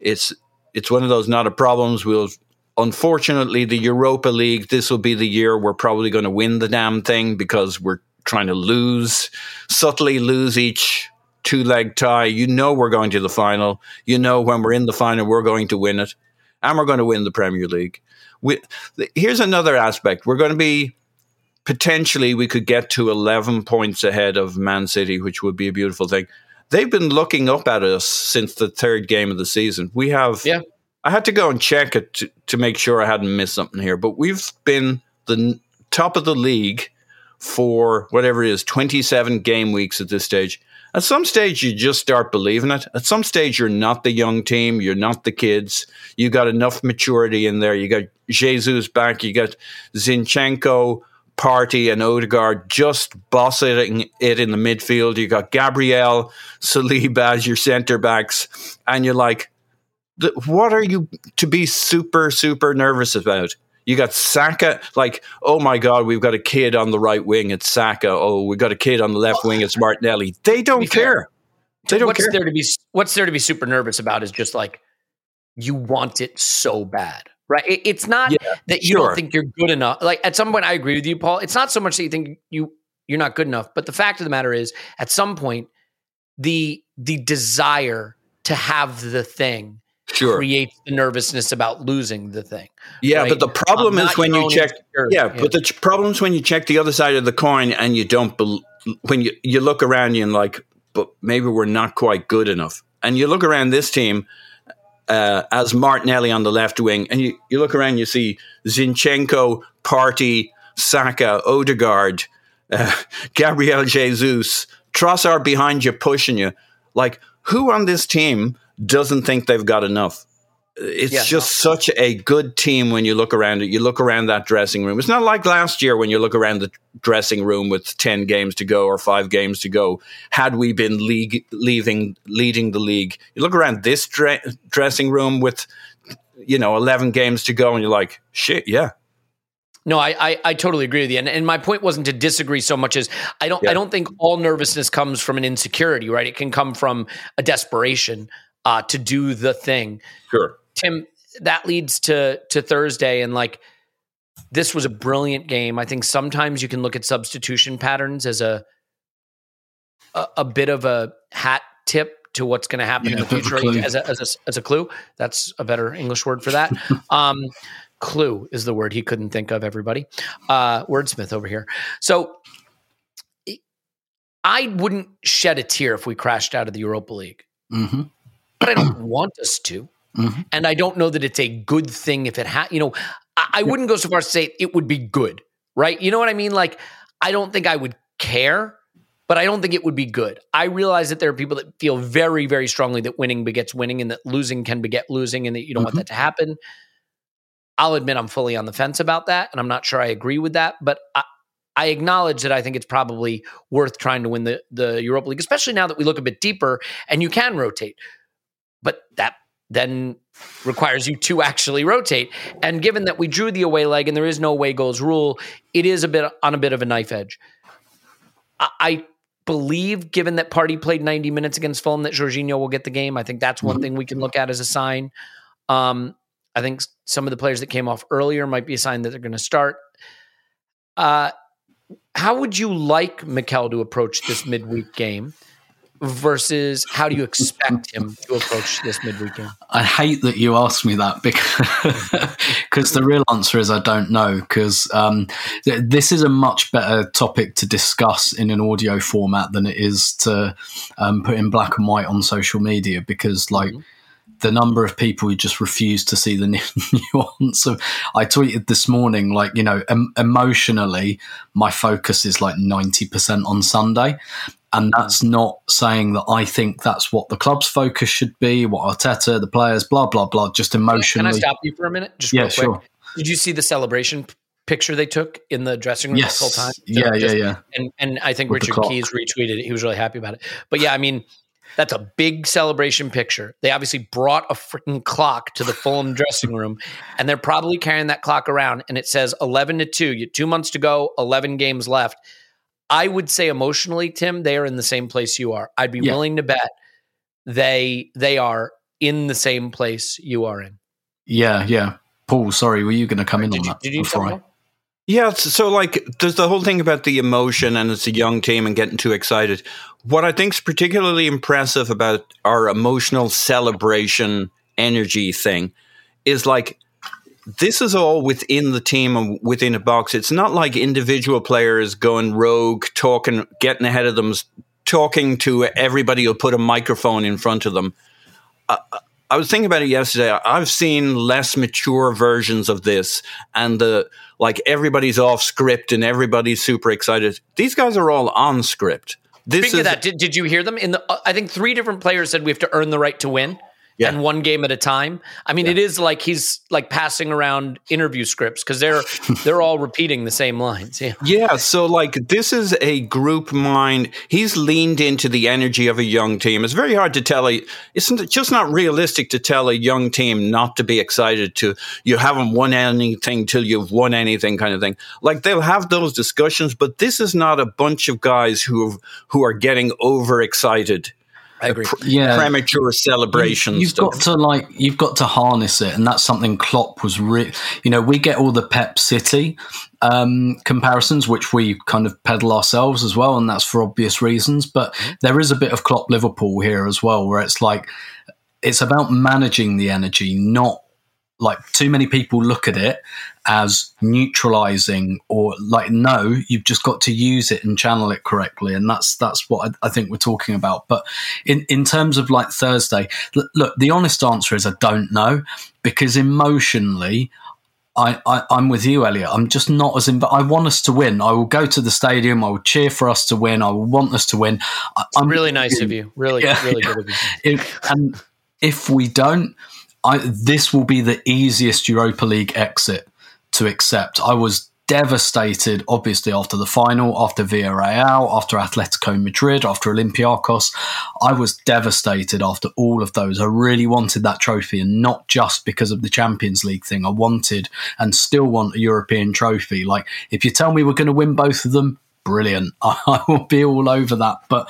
It's it's one of those not a problems. We'll unfortunately the Europa League. This will be the year we're probably going to win the damn thing because we're trying to lose subtly lose each two leg tie. You know we're going to the final. You know when we're in the final we're going to win it, and we're going to win the Premier League. We, here's another aspect. We're going to be potentially we could get to 11 points ahead of Man City, which would be a beautiful thing. They've been looking up at us since the third game of the season. We have. Yeah. I had to go and check it to, to make sure I hadn't missed something here, but we've been the top of the league for whatever it is, 27 game weeks at this stage. At some stage, you just start believing it. At some stage, you're not the young team. You're not the kids. You got enough maturity in there. You got Jesus back. You got Zinchenko, Partey, and Odegaard just bossing it in the midfield. You got Gabriel, Saliba as your centre backs. And you're like, what are you to be super, super nervous about? You got Saka, like, oh my God, we've got a kid on the right wing, it's Saka. Oh, we've got a kid on the left wing, it's Martinelli. They don't care. They don't what's care. there to be what's there to be super nervous about is just like you want it so bad right it, it's not Yeah, that you sure. don't think you're good enough like at some point i agree with you paul it's not so much that you think you you're not good enough but the fact of the matter is at some point the the desire to have the thing Sure. creates the nervousness about losing the thing Yeah, right? but the problem Um, is when you check. insecurity. Yeah, but the ch- problem is when you check the other side of the coin and you don't. Bel when you you look around you and like, but maybe we're not quite good enough. And you look around this team uh, as Martinelli on the left wing, and you, you look around, you see Zinchenko, Partey, Saka, Odegaard, uh, [laughs] Gabriel Jesus, Trossard behind you, pushing you. Like, who on this team doesn't think they've got enough? It's Yeah. just such a good team when you look around it. You look around that dressing room. It's not like last year when you look around the dressing room with 10 games to go or five games to go. Had we been league, leaving, leading the league, you look around this dre- dressing room with, you know, 11 games to go and you're like, shit, yeah. No, I, I I totally agree with you, and and my point wasn't to disagree so much as I don't Yeah. I don't think all nervousness comes from an insecurity, right? It can come from a desperation uh, to do the thing. Sure. Tim, that leads to to Thursday, and like this was a brilliant game. I think sometimes you can look at substitution patterns as a a, a bit of a hat tip to what's going to happen Yeah, in the of a future as a, as a as a clue. That's a better English word for that. [laughs] um, clue is the word he couldn't think of. Everybody, uh, wordsmith over here. So. I wouldn't shed a tear if we crashed out of the Europa League hmm but I don't want us to. Mhm. And I don't know that it's a good thing if it ha you know, I, I wouldn't go so far as to say it would be good, right? You know what I mean? Like, I don't think I would care, but I don't think it would be good. I realize that there are people that feel very, very strongly that winning begets winning and that losing can beget losing and that you don't want Mhm. that to happen. I'll admit I'm fully on the fence about that, and I'm not sure I agree with that, but I, I acknowledge that I think it's probably worth trying to win the, the Europa League, especially now that we look a bit deeper and you can rotate. But that then requires you to actually rotate. And given that we drew the away leg and there is no away goals rule, it is a bit on a bit of a knife edge. I, I believe, given that Partey played 90 minutes against Fulham, that Jorginho will get the game. I think that's one thing we can look at as a sign. Um, I think some of the players that came off earlier might be a sign that they're going to start. Uh, how would you like Mikel to approach this midweek game versus how do you expect him to approach this midweek game? I hate that you asked me that because [laughs] because the real answer is I don't know because um, th- this is a much better topic to discuss in an audio format than it is to um, put in black and white on social media because like the number of people who just refuse to see the [laughs] nuance of I tweeted this morning like you know em- emotionally my focus is like 90% on Sunday and hmm. that's not saying that I think that's what the club's focus should be, what Arteta, the players, blah blah blah. Just emotionally. Can. I stop you for a minute? Just Yeah, real quick. sure. Did you see the celebration picture they took in the dressing room Yes. the whole time? Yeah, yeah, Just- yeah. And and I think With Richard. Keys retweeted it. He was really happy about it. But yeah, I mean, That's a big celebration picture. They obviously brought a freaking clock to the Fulham [laughs] dressing room, and they're probably carrying that clock around, and it says 11 to 2. You two months to go, 11 games left. I would say emotionally, Tim, they are in the same place you are. I'd be Yeah. willing to bet they they are in the same place you are in. Yeah, yeah. Paul, sorry, were you going to come in Did on you, that? did you before I- tell? Yeah, it's- so like there's the whole thing about the emotion and it's a young team and getting too excited. What I think is particularly impressive about our emotional celebration energy thing is like this is all within the team and within a box. It's not like individual players going rogue, talking, getting ahead of them, talking to everybody who'll put a microphone in front of them. I was thinking about it yesterday. I've seen less mature versions of this, and the like everybody's off script and everybody's super excited. These guys are all on script. This Speaking is of that, did, did you hear them? In the, uh, I think three different players said we have to earn the right to win, Yeah. and one game at a time. I mean, it is like he's like passing around interview scripts because they're [laughs] they're all repeating the same lines. Yeah, Yeah, so like this is a group mind. He's leaned into the energy of a young team. It's very hard to tell a it's just not realistic to tell a young team not to be excited to you haven't won anything till you've won anything kind of thing. Like they'll have those discussions, but this is not a bunch of guys who who are getting overexcited. I agree. Yeah. Premature celebrations. You've got to like you've got to harness it, and that's something Klopp was. Re- you know, we get all the Pep City um, comparisons, which we kind of peddle ourselves as well, and that's for obvious reasons. But there is a bit of Klopp Liverpool here as well, where it's like it's about managing the energy, not like too many people look at it as neutralizing or like no you've just got to use it and channel it correctly and that's that's what I, I think we're talking about but in in terms of like thursday l- look the honest answer is i don't know because emotionally I, I, I'm with you, Elliot. I'm just not as in. But I want us to win. I will go to the stadium. I will cheer for us to win. I will want us to win. I, I'm Really nice of you. Really, Yeah, really yeah. good of you. [laughs] if, and if we don't, I, this will be the easiest Europa League exit to accept. I was devastated, obviously, after the final, after Villarreal, after Atletico Madrid, after Olympiacos. I was devastated after all of those. I really wanted that trophy, and not just because of the Champions League thing. I wanted and still want a European trophy. Like, if you tell me we're going to win both of them, brilliant. [laughs] I will be all over that. But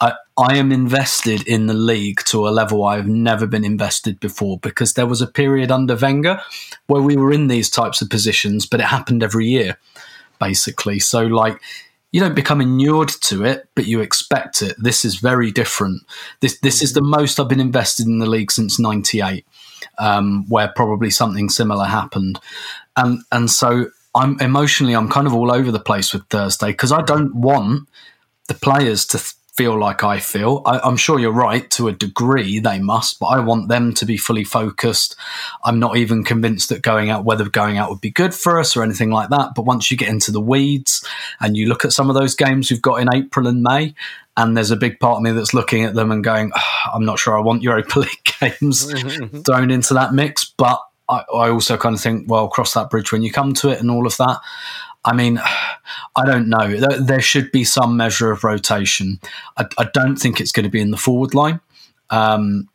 I, I am invested in the league to a level I've never been invested before because there was a period under Wenger where we were in these types of positions, but it happened every year, basically. So, like, you don't become inured to it, but you expect it. This is very different. This this is the most I've been invested in the league since '98, um, where probably something similar happened, and and so I'm emotionally I'm kind of all over the place with Thursday because I don't want the players to th- feel like I feel. I, I'm sure you're right to a degree they must, but I want them to be fully focused. I'm not even convinced that going out, whether going out would be good for us or anything like that. But once you get into the weeds and you look at some of those games we've got in April and May, and there's a big part of me that's looking at them and going, "Ah, I'm not sure I want Europa League [laughs] games [laughs] thrown into that mix, but I, also kind of think, well, cross that bridge when you come to it and all of that. I mean, [sighs] I don't know. There, there should be some measure of rotation. I, I don't think it's going to be in the forward line. Um,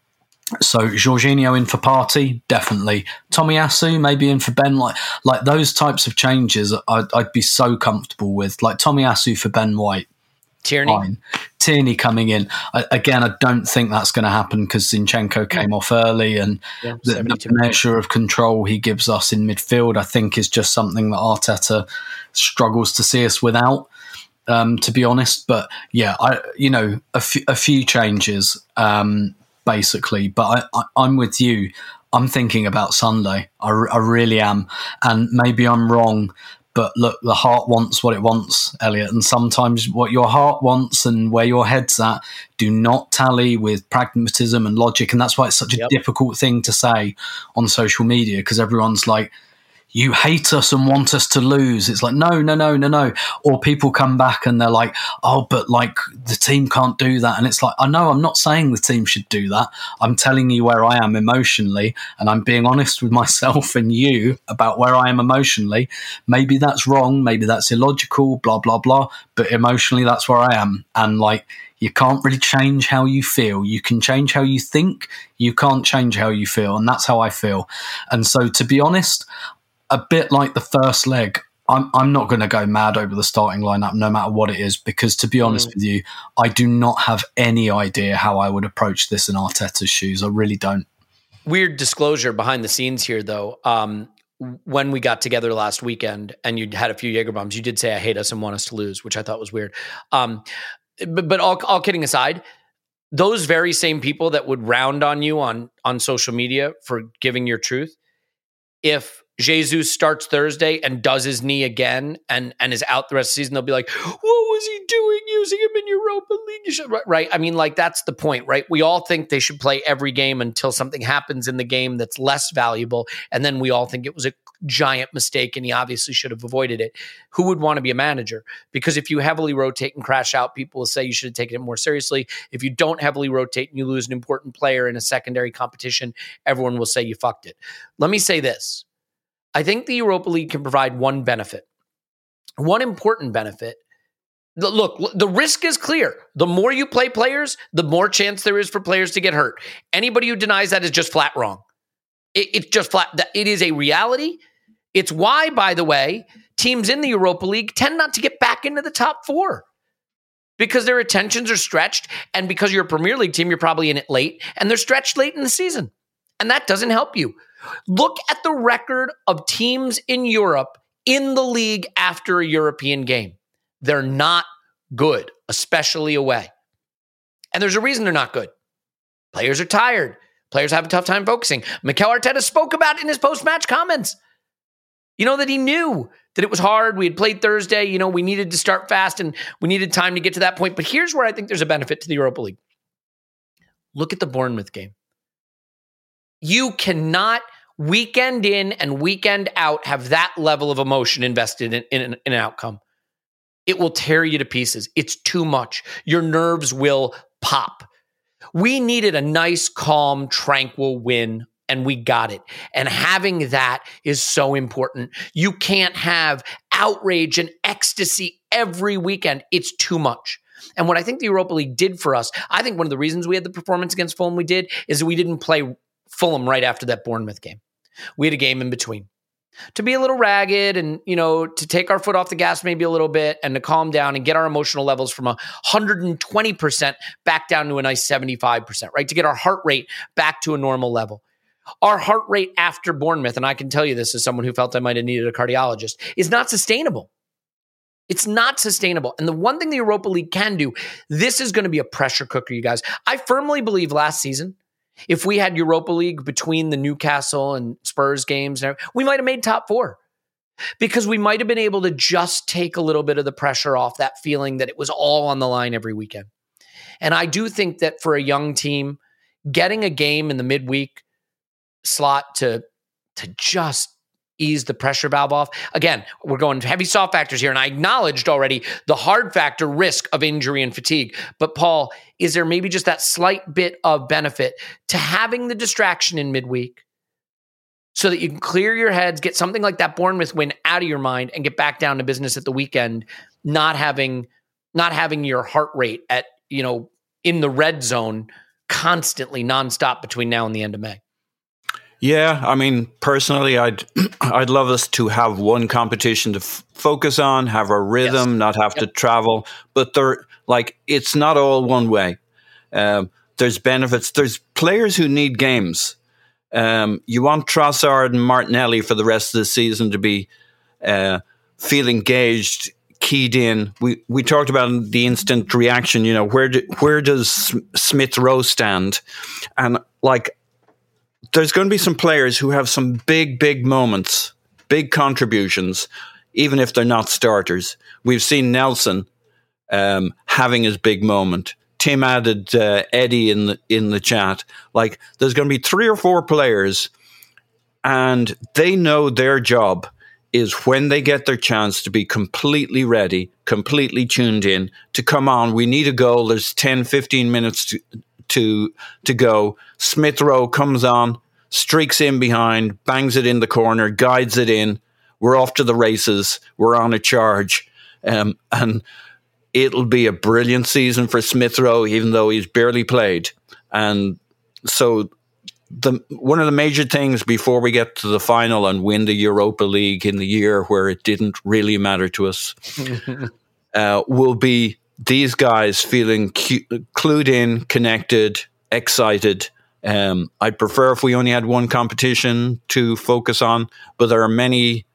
so Jorginho in for Partey, definitely. Tomiyasu maybe in for Ben. Like like those types of changes, I'd, I'd be so comfortable with. Like Tomiyasu for Ben White, Tierney. fine. Tierney coming in I, again. I don't think that's going to happen because Zinchenko came off early, and Yeah, the, the measure of control he gives us in midfield, I think, is just something that Arteta struggles to see us without. Um, to be honest, but yeah, I you know a few- changes um, basically, but I, I, I'm with you. I'm thinking about Sunday. I really am, and maybe I'm wrong. But look, the heart wants what it wants, Elliot. And sometimes what your heart wants and where your head's at do not tally with pragmatism and logic. And that's why it's such a Yep. difficult thing to say on social media because everyone's like, you hate us and want us to lose. It's like, no, no, no, no, no. Or people come back and they're like, oh, but like the team can't do that. And it's like, I know I'm not saying the team should do that. I'm telling you where I am emotionally and I'm being honest with myself and you about where I am emotionally. Maybe that's wrong. Maybe that's illogical, blah, blah, blah. But emotionally, that's where I am. And like, you can't really change how you feel. You can change how you think. You can't change how you feel. And that's how I feel. And so, to be honest, a bit like the first leg, I'm, I'm not going to go mad over the starting lineup no matter what it is because to be honest mm. with you, I do not have any idea how I would approach this in Arteta's shoes. I really don't. Weird disclosure behind the scenes here, though. Um, when we got together last weekend and you had a few Jaeger bombs, you did say I hate us and want us to lose, which I thought was weird. Um, but, but all, all kidding aside, those very same people that would round on you on on social media for giving your truth, if Jesus starts Thursday and does his knee again and and is out the rest of the season, they'll be like, "What was he doing using him in Europa League?" Right? I mean, like that's the point, right? We all think they should play every game until something happens in the game that's less valuable, and then we all think it was a giant mistake and he obviously should have avoided it. Who would want to be a manager? Because if you heavily rotate and crash out, people will say you should have taken it more seriously. If you don't heavily rotate and you lose an important player in a secondary competition, everyone will say you fucked it. Let me say this I think the Europa League can provide one benefit, one important benefit. Look, the risk is clear. The more you play players, the more chance there is for players to get hurt. Anybody who denies that is just flat wrong. It, it's just flat. It is a reality. It's why, by the way, teams in the Europa League tend not to get back into the top four because their attentions are stretched. And because you're a Premier League team, you're probably in it late and they're stretched late in the season. And that doesn't help you. Look at the record of teams in Europe in the league after a European game. They're not good, especially away. And there's a reason they're not good. Players are tired. Players have a tough time focusing. Mikel Arteta spoke about in his post-match comments. You know that he knew that it was hard. We had played Thursday. You know, we needed to start fast and we needed time to get to that point. But here's where I think there's a benefit to the Europa League. Look at the Bournemouth game. You cannot weekend in and weekend out have that level of emotion invested in, in, in, an outcome. It will tear you to pieces. It's too much. Your nerves will pop. We needed a nice, calm, tranquil win, and we got it. And having that is so important. You can't have outrage and ecstasy every weekend, it's too much. And what I think the Europa League did for us, I think one of the reasons we had the performance against Fulham we did is we didn't play Fulham right after that Bournemouth game. We had a game in between to be a little ragged and you know to take our foot off the gas maybe a little bit and to calm down and get our emotional levels from 120% back down to a nice 75% right to get our heart rate back to a normal level our heart rate after bournemouth and i can tell you this as someone who felt i might have needed a cardiologist is not sustainable it's not sustainable. And the one thing the Europa League can do, this is going to be a pressure cooker, you guys. I firmly believe last season, if we had Europa League between the Newcastle and Spurs games, we might have made top four because we might have been able to just take a little bit of the pressure off that feeling that it was all on the line every weekend. And I do think that for a young team, getting a game in the midweek slot to to just ease the pressure valve off. Again, we're going heavy soft factors here, and I acknowledged already the hard factor risk of injury and fatigue. But, Paul, is there maybe just that slight bit of benefit to having the distraction in midweek so that you can clear your heads, get something like that Bournemouth win out of your mind, and get back down to business at the weekend, not having not having your heart rate at, you know, in the red zone constantly nonstop between now and the end of May? Yeah, I mean, personally, I'd [clears throat] I'd love us to have one competition to f- focus on, have a rhythm, yes. not have yep. to travel. But there, like, it's not all one way. Um, there's benefits. There's players who need games. Um, you want Trossard and Martinelli for the rest of the season to be uh, feel engaged, keyed in. We we talked about the instant reaction. You know, where do, where does Smith Rowe stand? And like there's going to be some players who have some big, big moments, big contributions, even if they're not starters. We've seen Nelson um, having his big moment. Tim added uh, Eddie in the in the chat. Like, there's going to be three or four players, and they know their job is when they get their chance to be completely ready, completely tuned in to come on. We need a goal. There's 10, 15 minutes to, to, to go. Smith Rowe comes on, streaks in behind, bangs it in the corner, guides it in. We're off to the races. We're on a charge. Um, and it'll be a brilliant season for Smith Rowe, even though he's barely played. And so the one of the major things before we get to the final and win the Europa League in the year where it didn't really matter to us [laughs] uh, will be these guys feeling cu- clued in, connected, excited. Um, I'd prefer if we only had one competition to focus on, but there are many,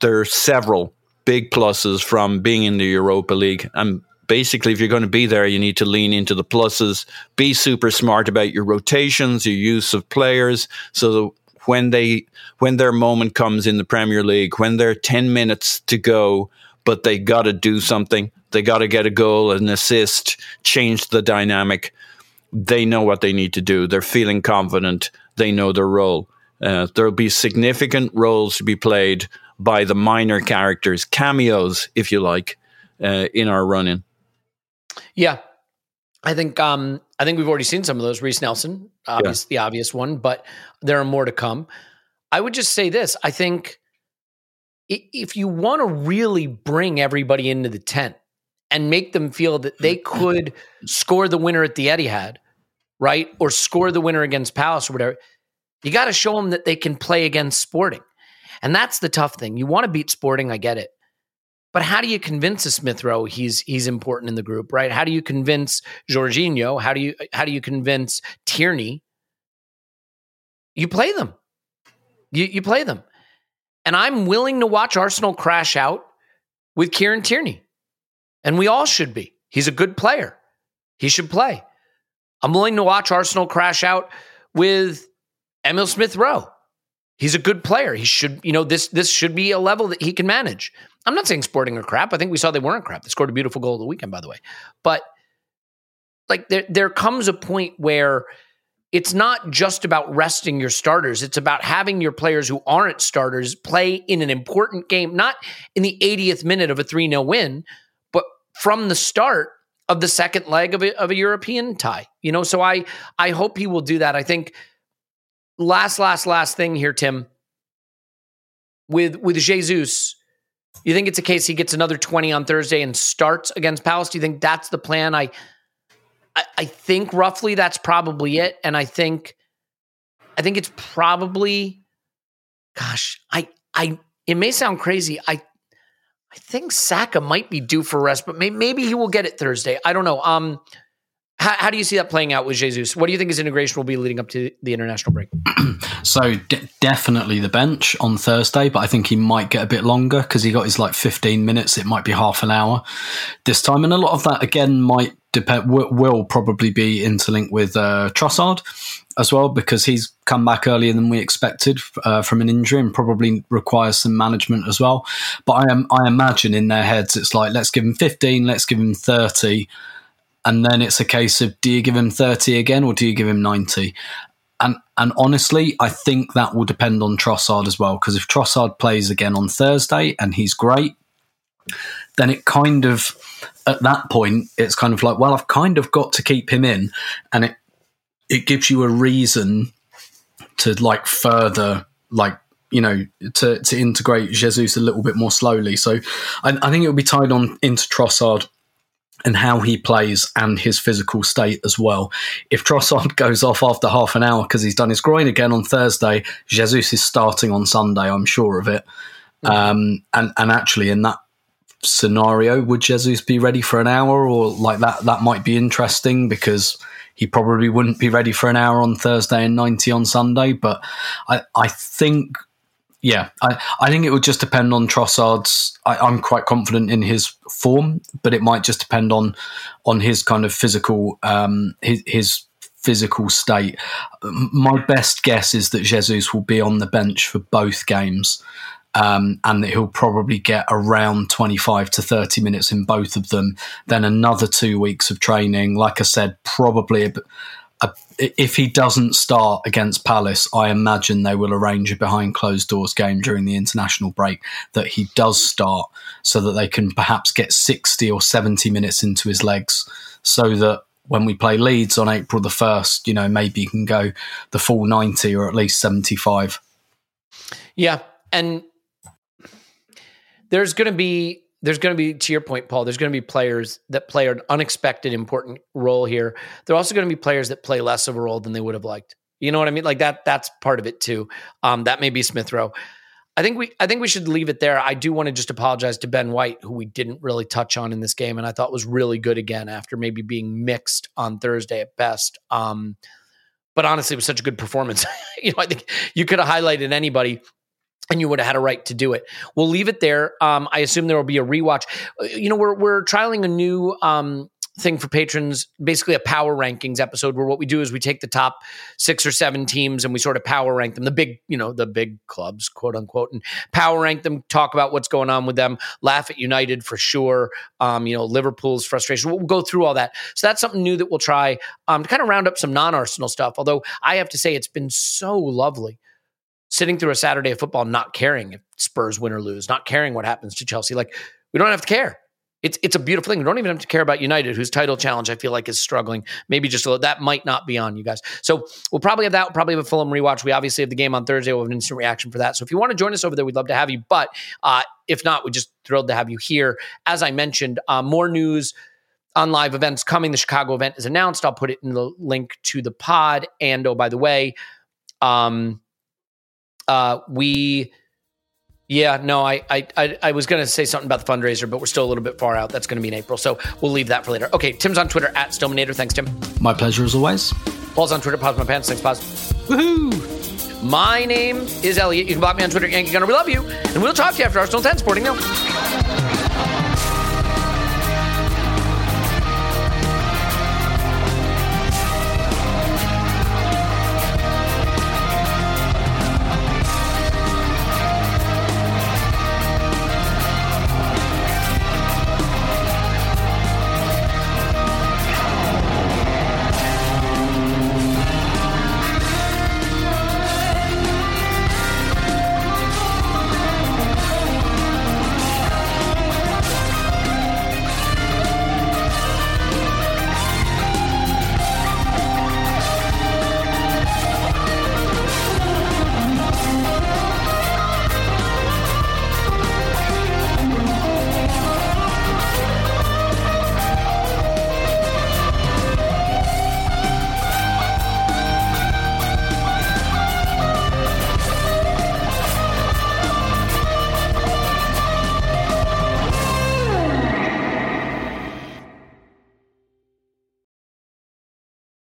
there are several big pluses from being in the Europa League. And basically, if you're going to be there, you need to lean into the pluses, be super smart about your rotations, your use of players, so when they when their moment comes in the Premier League, when there are ten minutes to go, but they got to do something, they got to get a goal, an assist, change the dynamic. They know what they need to do. They're feeling confident. They know their role. Uh, there'll be significant roles to be played by the minor characters, cameos, if you like, uh, in our running. Yeah. I think um I think we've already seen some of those. Reiss Nelson, obvious, the obvious one, but there are more to come. I would just say this. I think if you want to really bring everybody into the tent and make them feel that they mm-hmm. could score the winner at the Etihad, right? Or score the winner against Palace or whatever, you got to show them that they can play against Sporting. And that's the tough thing. You want to beat Sporting, I get it. But how do you convince a Smith Rowe he's he's important in the group, right? How do you convince Jorginho? How do you how do you convince Tierney? You play them. You you play them. And I'm willing to watch Arsenal crash out with Kieran Tierney. And we all should be. He's a good player. He should play. I'm willing to watch Arsenal crash out with Emil Smith Rowe. He's a good player. He should, you know, this this should be a level that he can manage. I'm not saying Sporting are crap. I think we saw they weren't crap. They scored a beautiful goal of the weekend, by the way. But like there there comes a point where it's not just about resting your starters. It's about having your players who aren't starters play in an important game, not in the 80th minute of a 3 0 win, from the start of the second leg of a, of a European tie. You know, so I I hope he will do that. I think last, last, last thing here, Tim. With with Jesus, you think it's a case he gets another 20 on Thursday and starts against Palace? Do you think that's the plan? I I, I think roughly that's probably it. And I think I think it's probably gosh, I I it may sound crazy. I think Saka might be due for rest, but maybe, maybe he will get it Thursday. I don't know. Um how, how, do you see that playing out with Jesus? What do you think his integration will be leading up to the international break? [clears throat] so de- definitely the bench on Thursday, but I think he might get a bit longer because he got his like 15 minutes. It might be half an hour this time, and a lot of that again might depend. Will, will probably be interlinked with uh, Trossard as well because he's come back earlier than we expected uh, from an injury and probably requires some management as well. But I am I imagine in their heads it's like let's give him 15, let's give him 30 and then it's a case of do you give him 30 again or do you give him 90 and and honestly i think that will depend on trossard as well because if trossard plays again on thursday and he's great then it kind of at that point it's kind of like well i've kind of got to keep him in and it it gives you a reason to like further like you know to to integrate jesus a little bit more slowly so i, I think it will be tied on into trossard and how he plays and his physical state as well. If Trossard [laughs] goes off after half an hour because he's done his groin again on Thursday, Jesus is starting on Sunday. I'm sure of it. Mm-hmm. Um, and and actually, in that scenario, would Jesus be ready for an hour or like that? That might be interesting because he probably wouldn't be ready for an hour on Thursday and 90 on Sunday. But I, I think yeah, I, I think it would just depend on Trossard's. I, am quite confident in his form, but it might just depend on on his kind of physical um, his, his physical state. My best guess is that Jesus will be on the bench for both games. Um, and that he'll probably get around 25 to 30 minutes in both of them. Then another two weeks of training. Like I said, probably a, if he doesn't start against Palace, I imagine they will arrange a behind closed doors game during the international break that he does start so that they can perhaps get 60 or 70 minutes into his legs so that when we play Leeds on April the 1st, you know, maybe he can go the full 90 or at least 75. Yeah. And there's going to be there's going to be to your point paul there's going to be players that play an unexpected important role here. There are also going to be players that play less of a role than they would have liked. You know what i mean? Like that that's part of it too. Um, that may be smith rowe. I think we i think we should leave it there. I do want to just apologize to ben white who we didn't really touch on in this game and i thought was really good again after maybe being mixed on thursday at best. Um, but honestly it was such a good performance. [laughs] You know i think you could have highlighted anybody and you would have had a right to do it. We'll leave it there. Um, I assume there will be a rewatch. Uh, you know, we're we're trialing a new um, thing for patrons, basically a power rankings episode, where what we do is we take the top six or seven teams and we sort of power rank them, the big, you know, the big clubs, quote unquote, and power rank them, talk about what's going on with them, laugh at United for sure. Um, you know, Liverpool's frustration. We'll go through all that. So that's something new that we'll try um, to kind of round up some non-Arsenal stuff. Although I have to say, it's been so lovely sitting through a Saturday of football, not caring if Spurs win or lose, not caring what happens to Chelsea. Like we don't have to care. It's it's a beautiful thing. We don't even have to care about United, whose title challenge I feel like is struggling. Maybe just a little, that might not be on you guys. So we'll probably have that. We'll probably have a Fulham rewatch. We obviously have the game on Thursday. We'll have an instant reaction for that. So if you want to join us over there, we'd love to have you. But uh, if not, we're just thrilled to have you here. As I mentioned, uh, more news on live events coming. The Chicago event is announced. I'll put it in the link to the pod. And oh, by the way, um, uh, we, yeah, no, I, I, I, was going to say something about the fundraiser, but we're still a little bit far out. That's going to be in April, so we'll leave that for later. Okay, Tim's on Twitter at Stillmanator. Thanks, Tim. My pleasure as always. Paul's on Twitter. Pause my pants. Thanks, pause. Woohoo! My name is Elliot. You can block me on Twitter, Yankee Gunner. We love you, and we'll talk to you after Arsenal 10 Sporting Now.